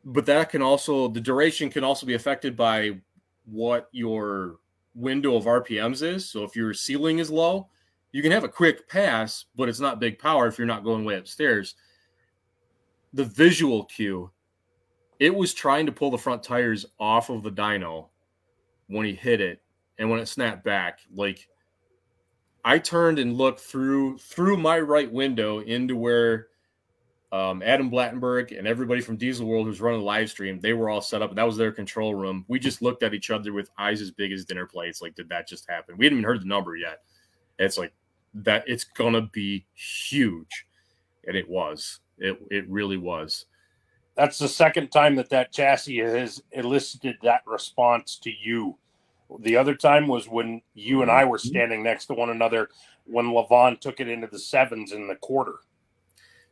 But that can also the duration can also be affected by what your window of RPMs is. So if your ceiling is low, you can have a quick pass, but it's not big power if you're not going way upstairs. The visual cue, it was trying to pull the front tires off of the dyno when he hit it and when it snapped back. Like I turned and looked through through my right window into where um, Adam Blattenberg and everybody from Diesel World who's running the live stream, they were all set up. That was their control room. We just looked at each other with eyes as big as dinner plates. Like, did that just happen? We hadn't even heard the number yet. It's like that. It's gonna be huge, and it was. It it really was. That's the second time that that chassis has elicited that response to you. The other time was when you and I were standing next to one another when Lavon took it into the sevens in the quarter.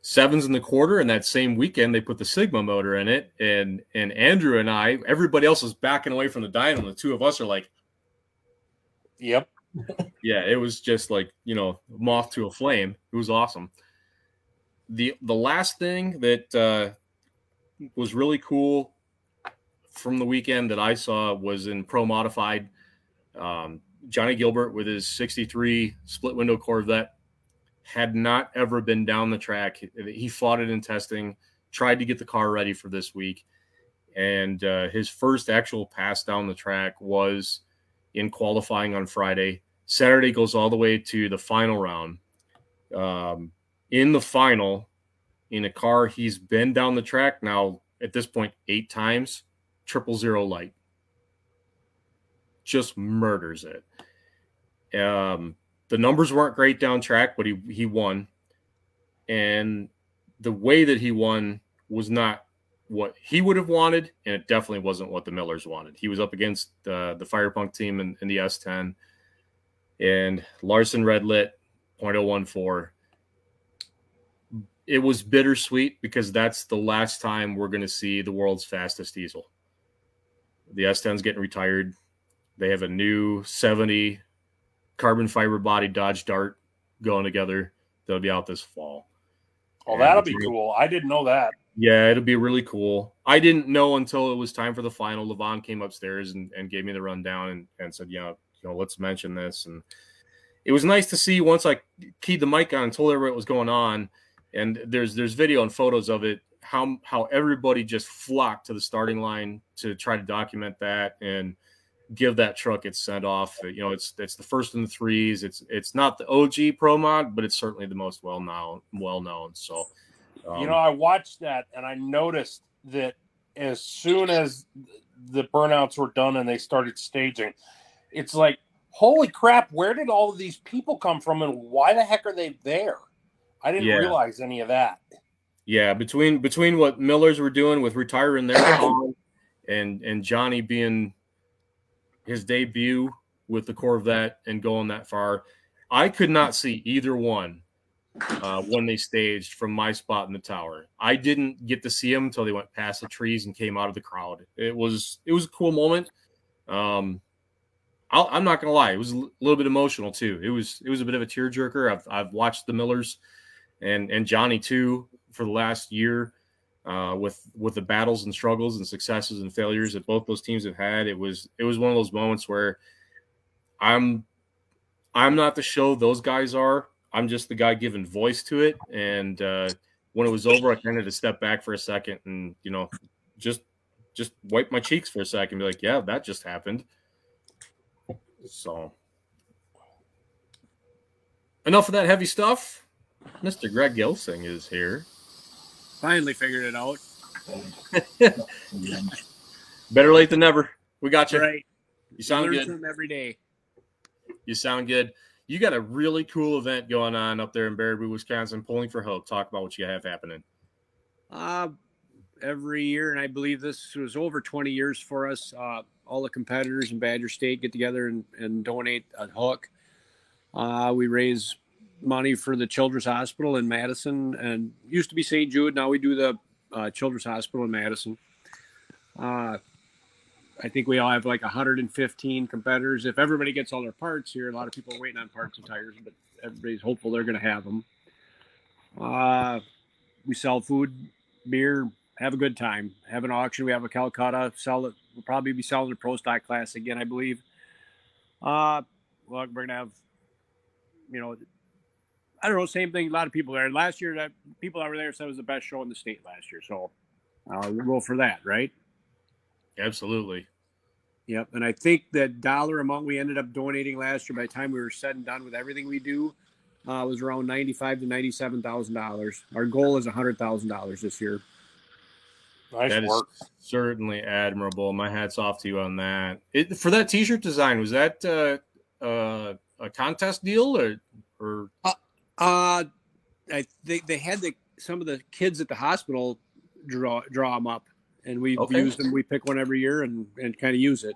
Sevens in the quarter and that same weekend they put the sigma motor in it and and andrew and i everybody else was backing away from the dyno and the two of us are like yep. *laughs* Yeah it was just like you know moth to a flame. It was awesome. The the last thing that uh was really cool from the weekend that i saw was in pro modified um johnny gilbert with his 63 split window corvette had not ever been down the track. He fought it in testing, tried to get the car ready for this week. And uh, his first actual pass down the track was in qualifying on Friday. Saturday goes all the way to the final round. Um, in the final, in a car he's been down the track now at this point eight times, triple zero light. Just murders it. Um, the numbers weren't great down track, but he he won, and the way that he won was not what he would have wanted, and it definitely wasn't what the Millers wanted. He was up against uh, the Firepunk team in, in the S10, and Larson Redlit 0.014. It was bittersweet because that's the last time we're going to see the world's fastest diesel. The S10's getting retired. They have a new 70 carbon fiber body Dodge Dart going together. They'll be out this fall. Oh, that'll be cool. I didn't know that. Yeah, it'll be really cool. I didn't know until it was time for the final. Lavon came upstairs and, and gave me the rundown and, and said, yeah, you know, let's mention this. And it was nice to see once I keyed the mic on and told everybody what was going on. And there's there's video and photos of it, how how everybody just flocked to the starting line to try to document that. And give that truck its send off. You know, it's it's the first in the threes. It's it's not the OG Pro Mod, but it's certainly the most well known. Well known. So, um, you know, I watched that and I noticed that as soon as the burnouts were done and they started staging, it's like, holy crap! Where did all of these people come from, and why the heck are they there? I didn't yeah. realize any of that. Yeah, between between what Millers were doing with retiring their and and Johnny being his debut with the Corvette and going that far. I could not see either one uh, when they staged from my spot in the tower. I didn't get to see them until they went past the trees and came out of the crowd. It was it was a cool moment. Um, i am not gonna lie, it was a little bit emotional too. It was it was a bit of a tearjerker. I've I've watched the Millers and and Johnny too for the last year uh, with with the battles and struggles and successes and failures that both those teams have had. It was it was one of those moments where I'm I'm not the show those guys are. I'm just the guy giving voice to it. And uh, when it was over, I kind of to step back for a second and you know just just wipe my cheeks for a second, be like, yeah, that just happened. So enough of that heavy stuff. Mr. Greg Gilsing is here. Finally figured it out. *laughs* Better late than never. We got you. Right. You sound good. every day. You sound good. You got a really cool event going on up there in Baraboo, Wisconsin, pulling for hope. Talk about what you have happening. Uh, every year, and I believe this was over 20 years for us. Uh, all the competitors in Badger State get together and, and donate a hook. Uh, we raise money for the Children's Hospital in Madison and used to be St. Jude. Now we do the uh, Children's Hospital in Madison. Uh, I think we all have like 115 competitors. If everybody gets all their parts here, a lot of people are waiting on parts and tires, but everybody's hopeful they're going to have them. Uh, we sell food, beer, have a good time. Have an auction. We have a Calcutta. Sell it. We'll probably be selling the Pro Stock class again, I believe. Uh, well, we're gonna have, you know, I don't know, same thing. A lot of people there. Last year, that people that were there said it was the best show in the state last year. So uh, we'll go for that, right? Absolutely. Yep. And I think the dollar amount we ended up donating last year, by the time we were said and done with everything we do, uh, was around ninety-five to ninety-seven thousand dollars. Our goal is hundred thousand dollars this year. Nice That is work. certainly admirable. My hats off to you on that. It, for that T-shirt design, was that uh, uh, a contest deal or or Uh, I think they had the some of the kids at the hospital draw draw them up, and we Okay. use them. We pick one every year and and kind of use it.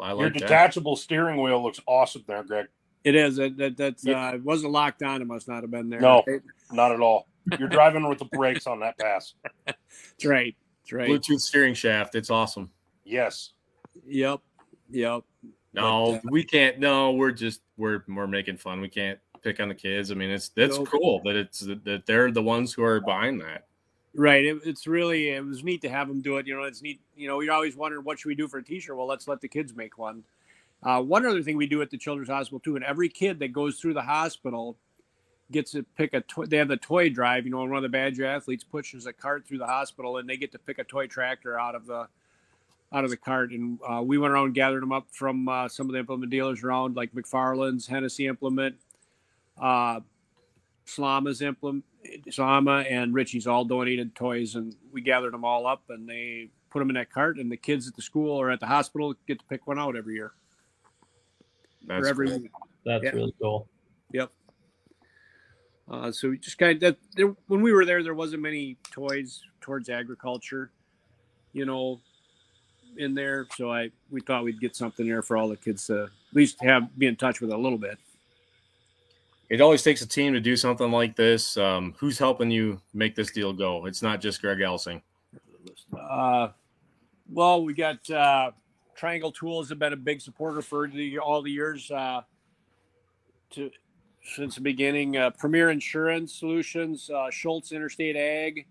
I Your like that. detachable steering wheel looks awesome there, Greg. It is that that that's Yeah. uh, it wasn't locked on. It must not have been there. No. It- Not at all. You're driving with the brakes on that pass. *laughs* that's right. That's right. Bluetooth steering shaft. It's awesome. Yes. Yep. Yep. No, But, uh, we can't. No, we're just we're we're making fun. We can't pick on the kids. I mean, it's that's Nope. cool that it's that they're the ones who are behind that. Right. It, it's really it was neat to have them do it. You know, it's neat. You know, you're always wondering what should we do for a T-shirt. Well, let's let the kids make one. Uh, one other thing we do at the Children's Hospital too, and every kid that goes through the hospital gets to pick a. toy they have the toy drive. You know, and one of the Badger athletes pushes a cart through the hospital, and they get to pick a toy tractor out of the out of the cart. And uh, we went around and gathered them up from uh, some of the implement dealers around, like McFarland's, Hennessy Implement, uh, Slama's implement, Slama and Richie's all donated toys, and we gathered them all up and they put them in that cart. And the kids at the school or at the hospital get to pick one out every year. That's for every cool. That's Yeah. really cool. Yep. Uh, so we just kind of that there, when we were there, there wasn't many toys towards agriculture, you know, in there. So I we thought we'd get something there for all the kids to at least have be in touch with a little bit. It always takes a team to do something like this. Um, who's helping you make this deal go? It's not just Greg Elsing. Uh, well, we got uh, Triangle Tools have been a big supporter for the, all the years uh, to since the beginning. Uh, Premier Insurance Solutions, uh, Schultz Interstate Ag,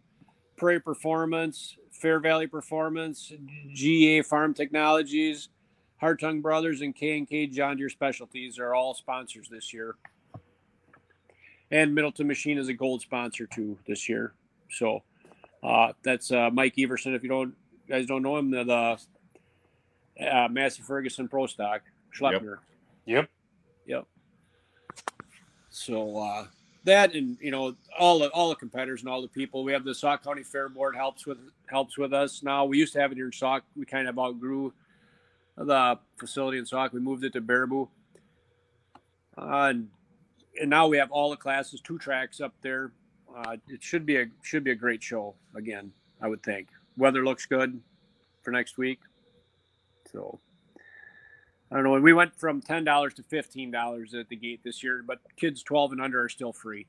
Prairie Performance, Fair Valley Performance, GA Farm Technologies, Hartung Brothers, and K and K John Deere Specialties are all sponsors this year. And Middleton Machine is a gold sponsor too this year. So. Uh, that's uh, Mike Everson. If you don't guys don't know him, the, the uh, Massey Ferguson Pro Stock Schleppner. Yep. Yep. So uh, that and you know all the all the competitors and all the people. We have the Sauk County Fair Board helps with helps with us now. We used to have it here in Sauk. We kind of outgrew the facility in Sauk. We moved it to Baraboo. Uh, and, and now we have all the classes, two tracks up there. Uh, it should be a should be a great show again. I would think weather looks good for next week. So I don't know. We went from ten dollars to fifteen dollars at the gate this year, but kids twelve and under are still free.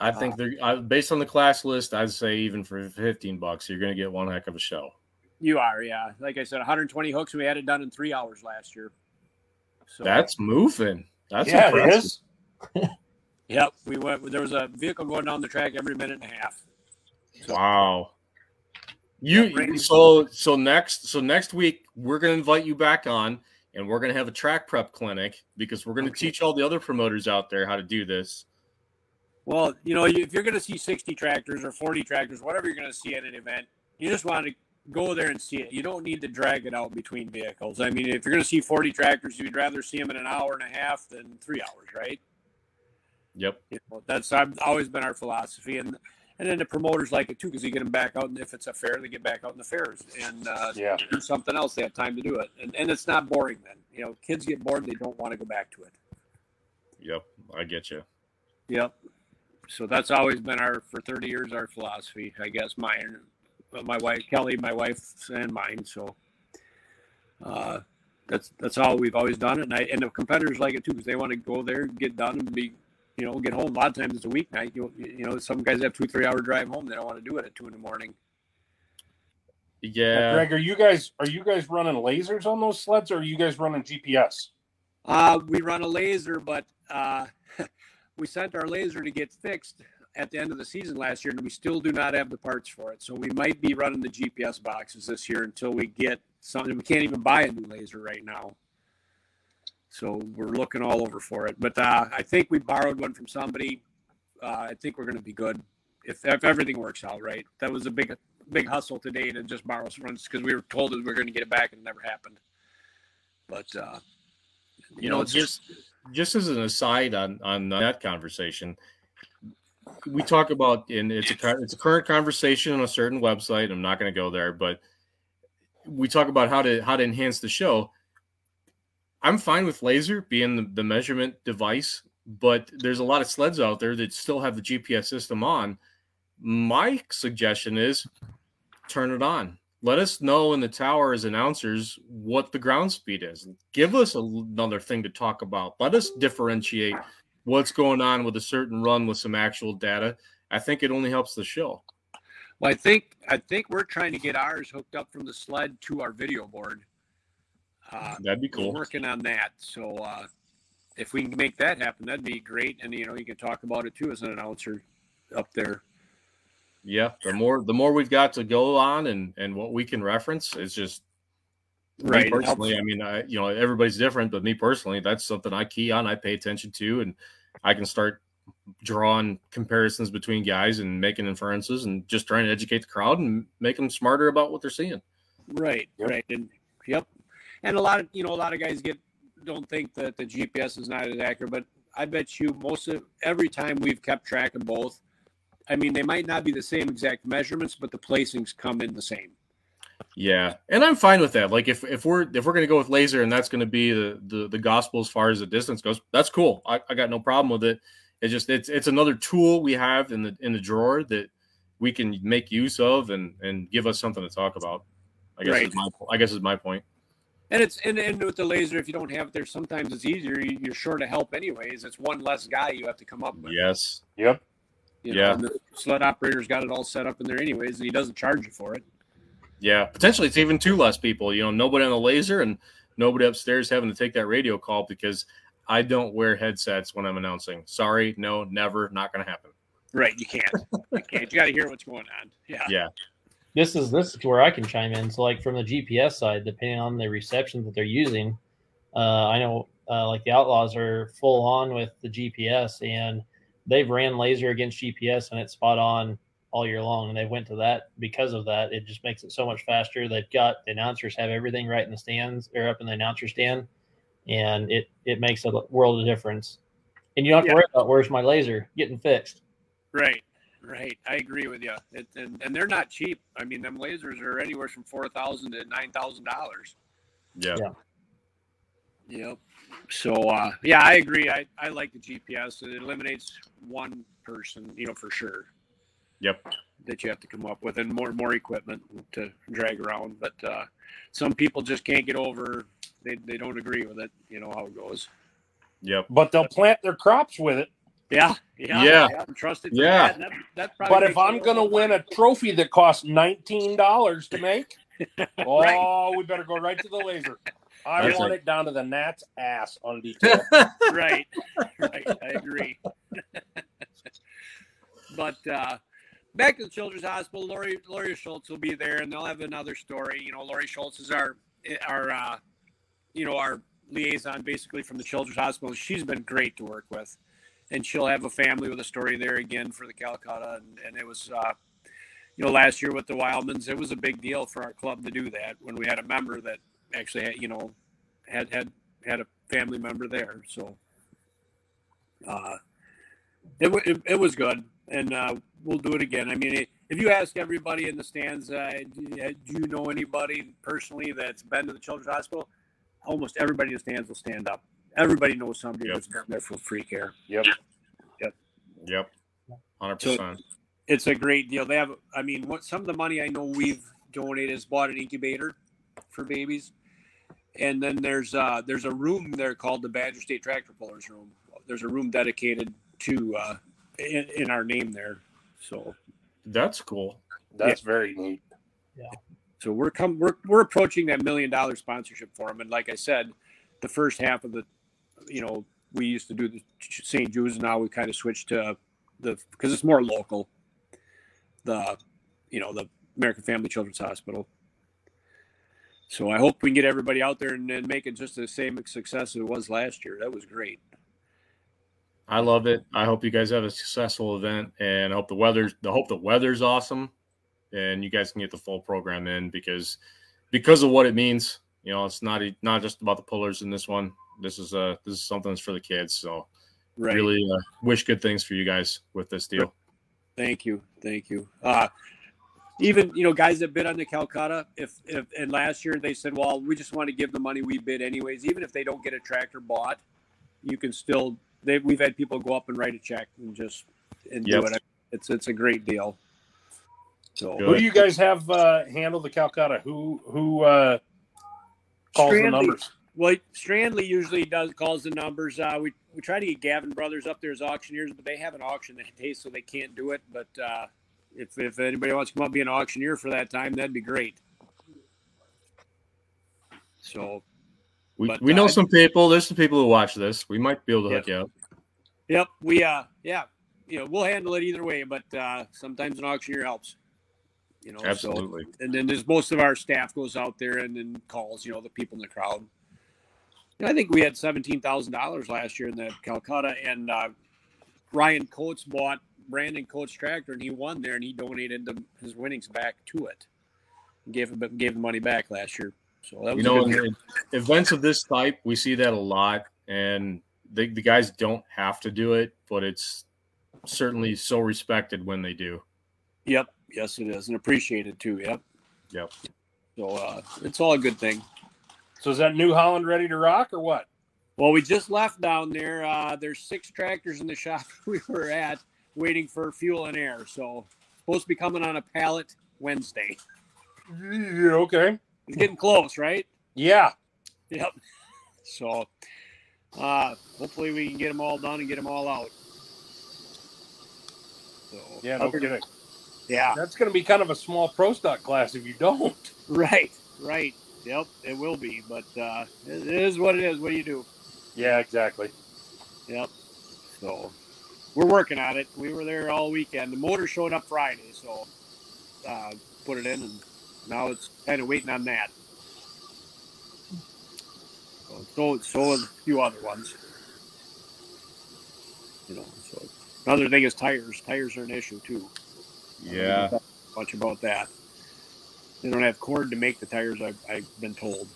I think they're uh, based on the class list. I'd say even for fifteen bucks, you're going to get one heck of a show. You are, yeah. Like I said, 120 hooks. We had it done in three hours last year. So That's moving. That's yeah, it impressive. is. Yep, we went. There was a vehicle going down the track every minute and a half. Wow. You so so next so next week we're gonna invite you back on and we're gonna have a track prep clinic because we're gonna Okay. teach all the other promoters out there how to do this. Well, you know, if you're going to see 60 tractors or 40 tractors, whatever you're going to see at an event, you just want to go there and see it. You don't need to drag it out between vehicles. I mean, if you're going to see 40 tractors, you'd rather see them in an hour and a half than three hours, right? Yep. You know, that's I've always been our philosophy, and and then the promoters like it too because you get them back out, and if it's a fair, they get back out in the fairs and uh, Yeah. do something else. They have time to do it, and and it's not boring. Then you know, kids get bored; they don't want to go back to it. Yep. I get you. Yep. So that's always been our for 30 years our philosophy, I guess. Mine, my wife Kelly, my wife, and mine. So uh, that's that's how we've always done it. And I and the competitors like it too because they want to go there, get done, and be you know, get home. A lot of times it's a weeknight. You you know, some guys have two three hour drive home. They don't want to do it at two in the morning. Yeah. Greg, are you guys are you guys running lasers on those sleds, or are you guys running GPS? Uh, we run a laser, but uh, *laughs* we sent our laser to get fixed at the end of the season last year, and we still do not have the parts for it. So we might be running the GPS boxes this year until we get something. We can't even buy a new laser right now. So we're looking all over for it. But uh, I think we borrowed one from somebody. Uh, I think we're going to be good if, if everything works out right. That was a big big hustle today to just borrow some runs because we were told that we were going to get it back and it never happened. But uh, you know, it's just just as an aside on on that conversation, we talk about and it's a it's a current conversation on a certain website. I'm not going to go there, but we talk about how to how to enhance the show. I'm fine with laser being the, the measurement device, but there's a lot of sleds out there that still have the GPS system on. My suggestion is turn it on. Let us know in the tower as announcers what the ground speed is. Give us another thing to talk about. Let us differentiate what's going on with a certain run with some actual data. I think it only helps the show. Well, I think I think we're trying to get ours hooked up from the sled to our video board. Uh, that'd be cool. working on that. So uh, if we can make that happen, that'd be great. And you know, you can talk about it too as an announcer up there. Yeah, the more the more we've got to go on and and what we can reference is just right. personally, I mean, I you know everybody's different, but me personally, that's something I key on, I pay attention to, and I can start drawing comparisons between guys and making inferences and just trying to educate the crowd and make them smarter about what they're seeing. Right, yep. right, and yep, and a lot of you know a lot of guys get don't think that the GPS is not as accurate, but I bet you most of every time we've kept track of both, I mean they might not be the same exact measurements, but the placings come in the same. Yeah, and I'm fine with that. Like if if we're if we're gonna go with laser and that's gonna be the the, the gospel as far as the distance goes, that's cool. I, I got no problem with it. It's just it's it's another tool we have in the in the drawer that we can make use of and and give us something to talk about. I guess right. is my I guess is my point. And it's and, and with the laser, if you don't have it there, sometimes it's easier. You're sure to help anyways. It's one less guy you have to come up with. Yes. Yep. You know, yeah. the sled operator's got it all set up in there anyways, and he doesn't charge you for it. Yeah, potentially it's even two less people. You know, nobody on the laser and nobody upstairs having to take that radio call because I don't wear headsets when I'm announcing. Sorry, no, never, not going to happen. Right, you can't. you can't. You got to hear what's going on. Yeah. Yeah this is this is where I can chime in. So like from the GPS side, depending on the reception that they're using, uh, I know uh, like the Outlaws are full on with the GPS and they've ran laser against GPS and it's spot on all year long. And they went to that because of that. It just makes it so much faster. They've got the announcers have everything right in the stands or up in the announcer stand, and it it makes a world of difference. And you don't have yeah. to worry about where's my laser getting fixed. Right. Right, I agree with you. It, and, and they're not cheap. I mean, them lasers are anywhere from four thousand to nine thousand dollars. Yeah. yeah. Yep. So uh, yeah, I agree. I, I like the GPS. It eliminates one person, you know, for sure. Yep. That you have to come up with, and more more equipment to drag around. But uh, some people just can't get over. They they don't agree with it. You know how it goes. Yep. But they'll plant their crops with it. Yeah, yeah, yeah. yeah trusted. Yeah. That. That, but if I'm going to win a trophy that costs nineteen dollars to make, *laughs* oh, right. we better go right to the laser. I That's want it. it down to the gnat's ass on detail. *laughs* right, right. I agree. *laughs* but uh, back to the Children's Hospital, Lori Lori Schultz will be there, and they'll have another story. You know, Lori Schultz is our our uh, you know our liaison basically from the Children's Hospital. She's been great to work with and she'll have a family with a story there again for the Calcutta. And, and it was, uh, you know, last year with the Wildmans, it was a big deal for our club to do that when we had a member that actually had, you know, had had had a family member there. So uh, it, it, it was good, and uh, we'll do it again. I mean, if you ask everybody in the stands, uh, do you know anybody personally that's been to the Children's Hospital? Almost everybody in the stands will stand up everybody knows somebody yep. that's been there for free care. Yep. Yep. Yep. Hundred percent. It's a great deal. They have. I mean, what some of the money I know we've donated is bought an incubator for babies, and then there's uh there's a room there called the Badger State Tractor Pullers Room. There's a room dedicated to uh, in, in our name there. So That's cool. That's very neat. Yeah. So we're come we're we're approaching that million dollar sponsorship for them. And like I said, the first half of the, you know, we used to do the St. Jude's, and now we kind of switched to the because it's more local. The, you know, the American Family Children's Hospital. So I hope we can get everybody out there and, and make it just the same success as it was last year. That was great. I love it. I hope you guys have a successful event, and I hope the weather's. I hope the weather's awesome, and you guys can get the full program in because because of what it means. You know, it's not not just about the pullers in this one. This is uh this is something that's for the kids. So Right. really uh, wish good things for you guys with this deal. Thank you, thank you. Uh, even you know, guys that bid on the Calcutta, if if and last year they said, well, we just want to give the money we bid anyways. Even if they don't get a tractor bought, you can still. They we've had people go up and write a check and just and Yep. do it. It's it's a great deal. So Good. Who do you guys have uh, handle the Calcutta? Who who uh, calls the numbers? Well, Strandley usually does calls the numbers. Uh, we we try to get Gavin Brothers up there as auctioneers, but they have an auction that day, so they can't do it. But uh, if if anybody wants to come up and be an auctioneer for that time, that'd be great. So, We, But, we know uh, some people. There's some people who watch this. We might be able to Yeah. hook you up. yep, we uh, yeah, you know, we'll handle it either way. But uh, sometimes an auctioneer helps. You know, so- Absolutely. and then there's most of our staff goes out there and then calls, you know, the people in the crowd. I think we had seventeen thousand dollars last year in the Calcutta, and uh, Ryan Coates bought Brandon Coates tractor, and he won there, and he donated the, his winnings back to it. Gave him gave the money back last year. So that was You know, good in, year. in events of this type, we see that a lot, and the, the guys don't have to do it, but it's certainly so respected when they do. Yep, yes, it is, and appreciated too. Yep, Yep. so uh, it's all a good thing. So is that New Holland ready to rock or what? Well, we just left down there. Uh, there's six tractors in the shop *laughs* we were at waiting for fuel and air. So supposed to be coming on a pallet Wednesday. Yeah, okay. It's getting close, right? Yeah. Yep. *laughs* So uh, hopefully we can get them all done and get them all out. So Yeah, no kidding. yeah, That's going to be kind of a small pro stock class if you don't. *laughs* right, right. Yep, it will be, but uh, it it is what it is. What do you do? Yeah, exactly. Yep. So we're working on it. We were there all weekend. The motor showed up Friday, so uh, put it in, and now it's kind of waiting on that. So so, so a few other ones. You know, so another thing is tires. Tires are an issue too. Yeah. Much about that. They don't have cord to make the tires. I've, I've been told.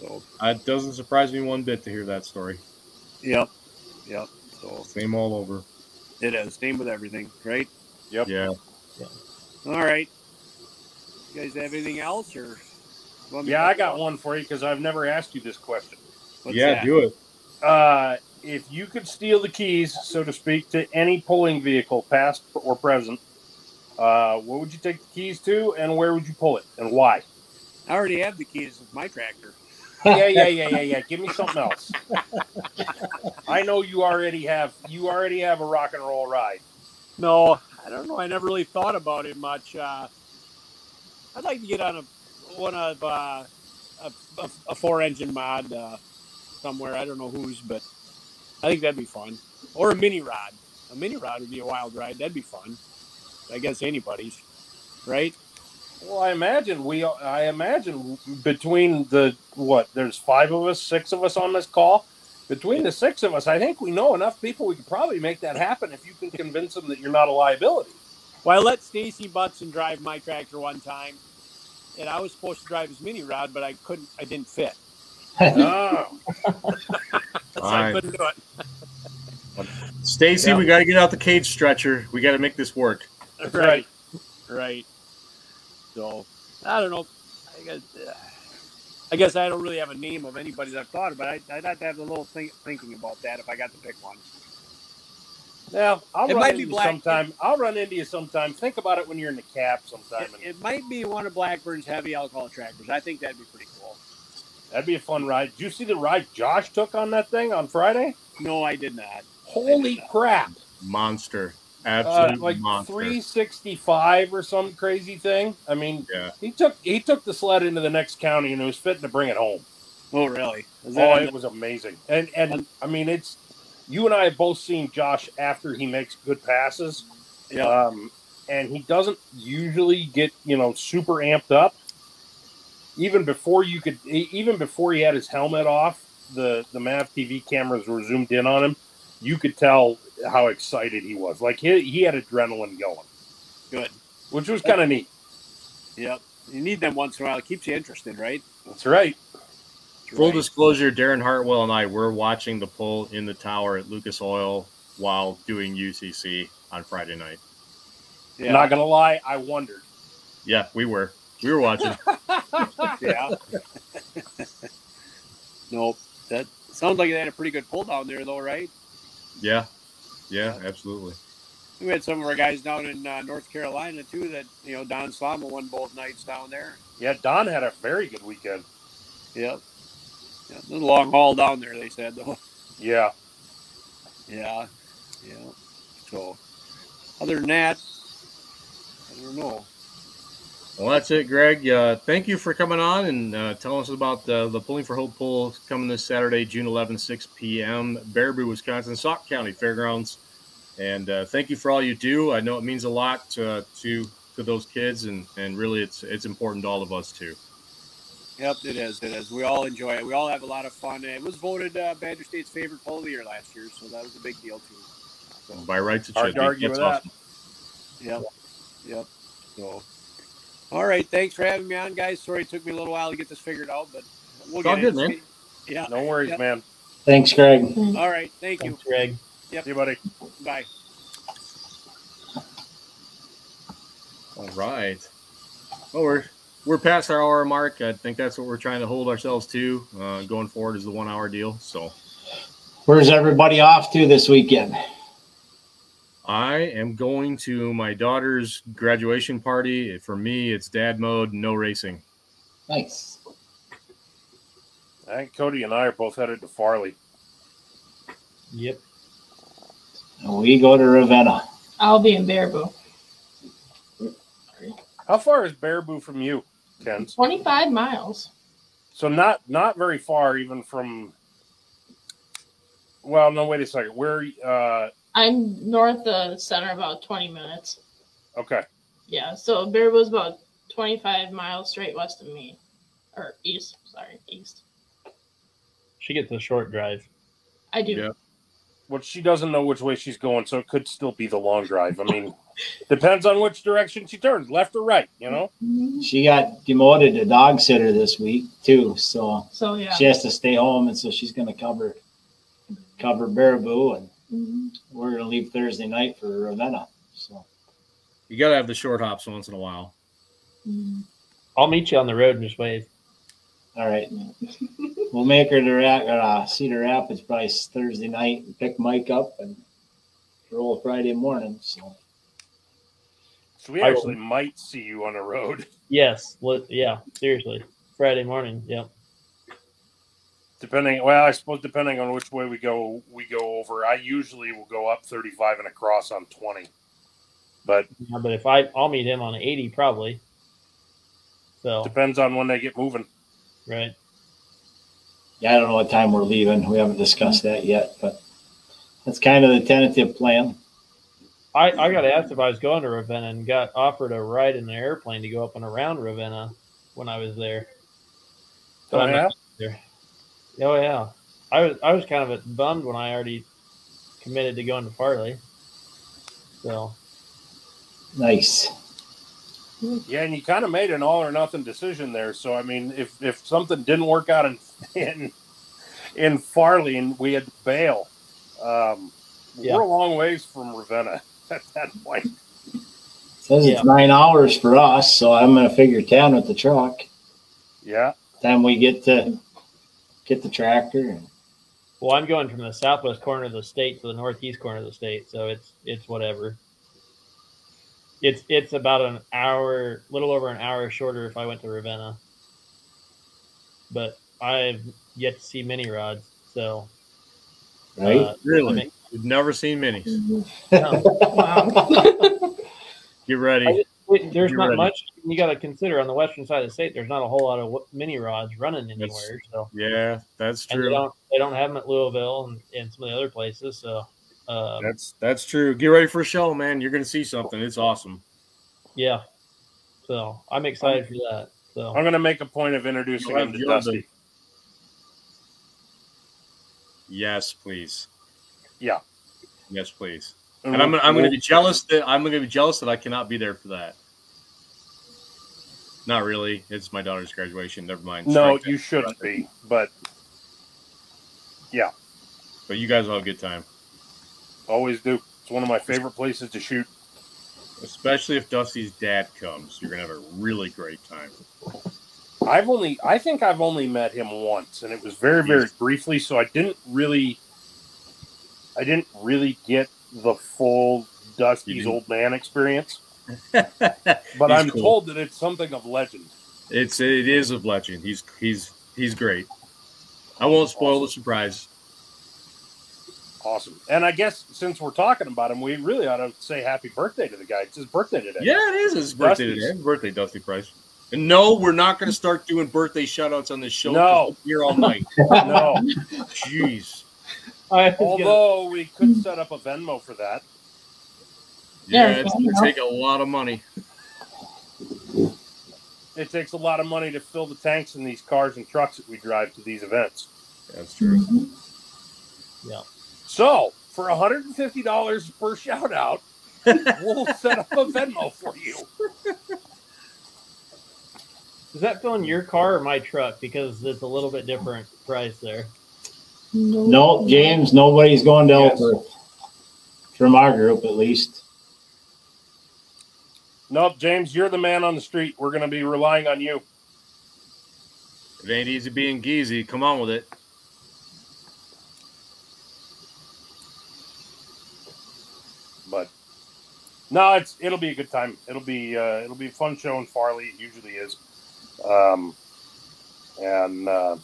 So It doesn't surprise me one bit to hear that story. yep, yep. So Same all over. it is same with everything, right? Yep. Yeah. yeah. All right. You guys have anything else, or? Yeah, I got one for you because I've never asked you this question. What's yeah, that? do it. Uh, if you could steal the keys, so to speak, to any pulling vehicle, past or present, uh, what would you take the keys to, and where would you pull it, and why? I already have the keys with my tractor. *laughs* yeah, yeah, yeah, yeah, yeah. Give me something else. I know you already have you already have a rock and roll ride. No, I don't know. I never really thought about it much. Uh, I'd like to get on a one of uh, a, a, a four engine mod uh, somewhere. I don't know whose, but I think that'd be fun. Or a mini rod. A mini rod would be a wild ride. That'd be fun. I guess anybody's, right? Well, I imagine we. I imagine between the what? There's five of us, six of us on this call. Between the six of us, I think we know enough people. We could probably make that happen if you can convince them that you're not a liability. Well, I let Stacy Butson drive my tractor one time, and I was supposed to drive his mini rod, but I couldn't. I didn't fit. Oh, *laughs* *laughs* So I Fine. couldn't do it. Stacy, Yeah. we got to get out the cage stretcher. We got to make this work. That's *laughs* right, right. So I don't know. I guess, uh, I guess I don't really have a name of anybody that I've thought about. I, I'd have to have a little think, thinking about that if I got to pick one. Yeah, I'll It run might into be you black- sometime. I'll run into you sometime. Think about it when you're in the cab sometime. It, and it might be one of Blackburn's heavy alcohol tractors. I think that'd be pretty cool. that'd be a fun ride. Did you see the ride Josh took on that thing on Friday? No, I did not. Holy crap! monster, Uh, like monster. 365 or some crazy thing. I mean, Yeah. he took he took the sled into the next county and it was fitting to bring it home. Oh, really? Is Oh, that it was amazing. And and I mean, it's you and I have both seen Josh after he makes good passes. Yeah. Um, and he doesn't usually get you know super amped up. Even before you could, even before he had his helmet off, the the Mav TV cameras were zoomed in on him. You could tell how excited he was. Like he he had adrenaline going, good? which was kind of neat. Yep. You need them once in a while. It keeps you interested, right? That's right. Full Right. disclosure: Darren Hartwell and I were watching the pull in the tower at Lucas Oil while doing UCC on Friday night. Yeah. Not gonna lie, I wondered. Yeah, we were. We were watching. *laughs* yeah. *laughs* nope. That sounds like they had a pretty good pull down there, though, right? Yeah, yeah, absolutely. We had some of our guys down in uh, North Carolina too. That you know, Don Slama won both nights down there. Yeah, Don had a very good weekend. Yep. Yeah, it was a long haul down there. They said though. Yeah. Yeah. Yeah. So, other than that, I don't know. Well, that's it, Greg. Uh, thank you for coming on and uh, telling us about uh, the Pulling for Hope pull coming this Saturday, June 11th, 6 p.m., Baraboo, Wisconsin, Sauk County Fairgrounds. And uh, thank you for all you do. I know it means a lot uh, to to those kids, and, and really it's it's important to all of us too. Yep, it is. It is. We all enjoy it. We all have a lot of fun. It was voted uh, Badger State's favorite pull of the year last year, so that was a big deal too. By rights, it Hard should to be. argue That's with that. awesome. Yep. Yep. So, all right. Thanks for having me on, guys. Sorry it took me a little while to get this figured out, but we'll It's all get it. good, man. Yeah. No worries, Yep. man. Thanks, Greg. All right. Thank you. Thanks, Greg. See you, buddy. Bye. All right. Well, we're we're past our hour mark. I think that's what we're trying to hold ourselves to. Uh, going forward is the one hour deal. So Where's everybody off to this weekend? I am going to my daughter's graduation party. For me, it's dad mode, no racing. Nice. I think Cody and I are both headed to Farley. Yep. We go to Ravenna. I'll be in Baraboo. How far is Baraboo from you, Ken? 25 miles. So not not very far, even from. Well, no. Wait a second. Where? Uh, I'm north of the center about 20 minutes. okay. Yeah, so Baraboo's about 25 miles straight west of me. Or east, sorry, east. She gets a short drive. I do. Yeah. Well, she doesn't know which way she's going, so it could still be the long drive. I mean, *laughs* depends on which direction she turns, left or right. You know. Mhm. She got demoted to dog sitter this week too, so So, yeah. she has to stay home, and so she's going to cover cover Baraboo, and Mhm. we're going to leave Thursday night for Ravenna. So You got to have the short hops once in a while. Mhm. I'll meet you on the road and just wave. all right, we'll make her to Ra- uh, Cedar Rapids probably Thursday night and pick Mike up and roll Friday morning. So So we actually might see you on the road, Yes. Let, yeah. Seriously. Friday morning. Yep. Depending. Well, I suppose depending on which way we go, we go over. I usually will go up thirty-five and across on twenty, but Yeah, but if I, I'll meet him on 80 probably. So, depends on when they get moving. right. yeah, I don't know what time we're leaving. We haven't discussed that yet, but that's kind of the tentative plan. I, I got asked if I was going to Ravenna and got offered a ride in an airplane to go up and around Ravenna when I was there. But Oh, I'm yeah? not there. Oh yeah, I was I was kind of bummed when I already committed to going to Farley. So Nice. Yeah, and you kind of made an all or nothing decision there. So I mean, if if something didn't work out in *laughs* in, in Farley and we had to bail, um, Yeah. we're a long ways from Ravenna *laughs* at that point. Says Yeah. it's nine hours for us, so I'm going to figure ten with the truck. Yeah, Time we get to get the tractor. And, well, I'm going from the southwest corner of the state to the northeast corner of the state, so it's it's whatever. It's it's about an hour, little over an hour shorter if I went to Ravenna. But I've yet to see mini rods, so right? Uh, Really? mean- We've never seen minis. no. *laughs* Wow. Get ready. I- there's You're not ready. much you got to consider on the western side of the state. There's not a whole lot of mini rods running anywhere. So Yeah, that's and they true. don't they don't have them at Louisville and, and some of the other places. So um, That's that's true. Get ready for a show, man. You're gonna see something. It's awesome. yeah. So I'm excited for that. So I'm going to make a point of introducing You'll him to your Dusty. Yes, please. Yeah. Yes, please. And And I'm gonna, I'm gonna be jealous that I'm gonna be jealous that I cannot be there for that. Not really. It's my daughter's graduation. Never mind. No, Strike that. you shouldn't be. But yeah. But you guys will have a good time, always do. It's one of my favorite places to shoot. especially if Dusty's dad comes. You're gonna have a really great time. I've only, I think I've only met him once, and it was very, very briefly. So I didn't really, I didn't really get the full Dusty's old man experience. *laughs* but But I'm told that it's something of legend. it's it is a legend. He's he's he's great. I won't spoil the surprise. Awesome. And I guess since we're talking about him, we really ought to say happy birthday to the guy. It's his birthday today. Yeah, it is his birthday Dusty's. today. Happy birthday, Dusty Price. And no, we're not going to start doing birthday shoutouts on this show. No. we'll here all night. *laughs* No. Jeez. I was gonna- Although we could set up a Venmo for that. Yeah, Yeah, it's going to take a lot of money. It takes a lot of money to fill the tanks in these cars and trucks that we drive to these events. That's true. Mm-hmm. Yeah. So for $150 per shout out, *laughs* we'll set up a Venmo for you. Is that filling your car or my truck? Because it's a little bit different price there. No, James, nobody's going to Yes. Ellsworth. From our group, at least. Nope, James, you're the man on the street. We're going to be relying on you. It ain't easy being geezy. Come on with it. But no, it's it'll be a good time. It'll be uh, it'll be a fun show in Farley. It usually is. Um, and uh,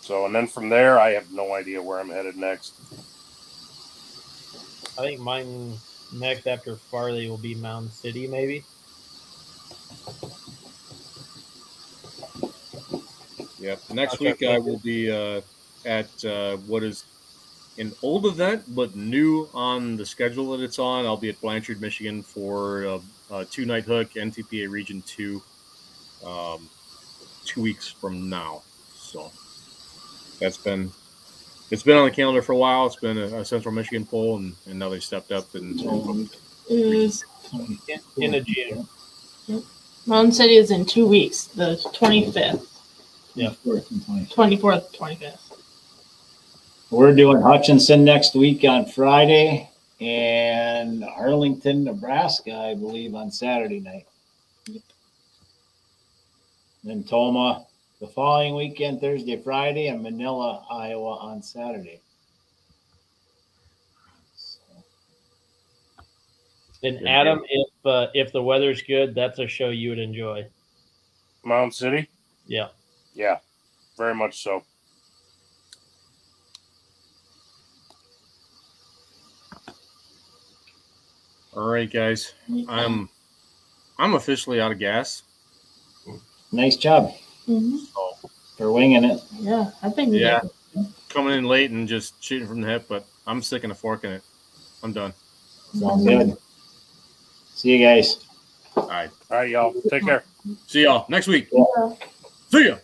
so and then from there, I have no idea where I'm headed next. I think mine next after Farley will be Mound City, maybe. Yep. Next week I will be uh, at uh, what is an old event but new on the schedule that it's on. I'll be at Blanchard, Michigan for a, a two night hook NTPA Region Two, um, two weeks from now. So that's been it's been on the calendar for a while. It's been a, a Central Michigan poll, and, and now they stepped up and Is In, in the June. Mound City is in two weeks, the 25th, Fourth and 20th. 24th, 25th. We're doing Hutchinson next week on Friday and Arlington, Nebraska, I believe, on Saturday night. Then Tomah the following weekend, Thursday, Friday, and Manilla, Iowa on Saturday. So, And Adam, if uh, if the weather's good, that's a show you would enjoy. Mound City, Yeah. yeah, very much so. all right, guys. I'm I'm officially out of gas. Nice job Mhm. for winging it. Yeah, I think Yeah. did. coming in late and just shooting from the hip, but I'm sticking a fork in it. I'm done. Sounds good. See you guys. All right. All right, y'all, take care. See y'all next week. Yeah. See ya.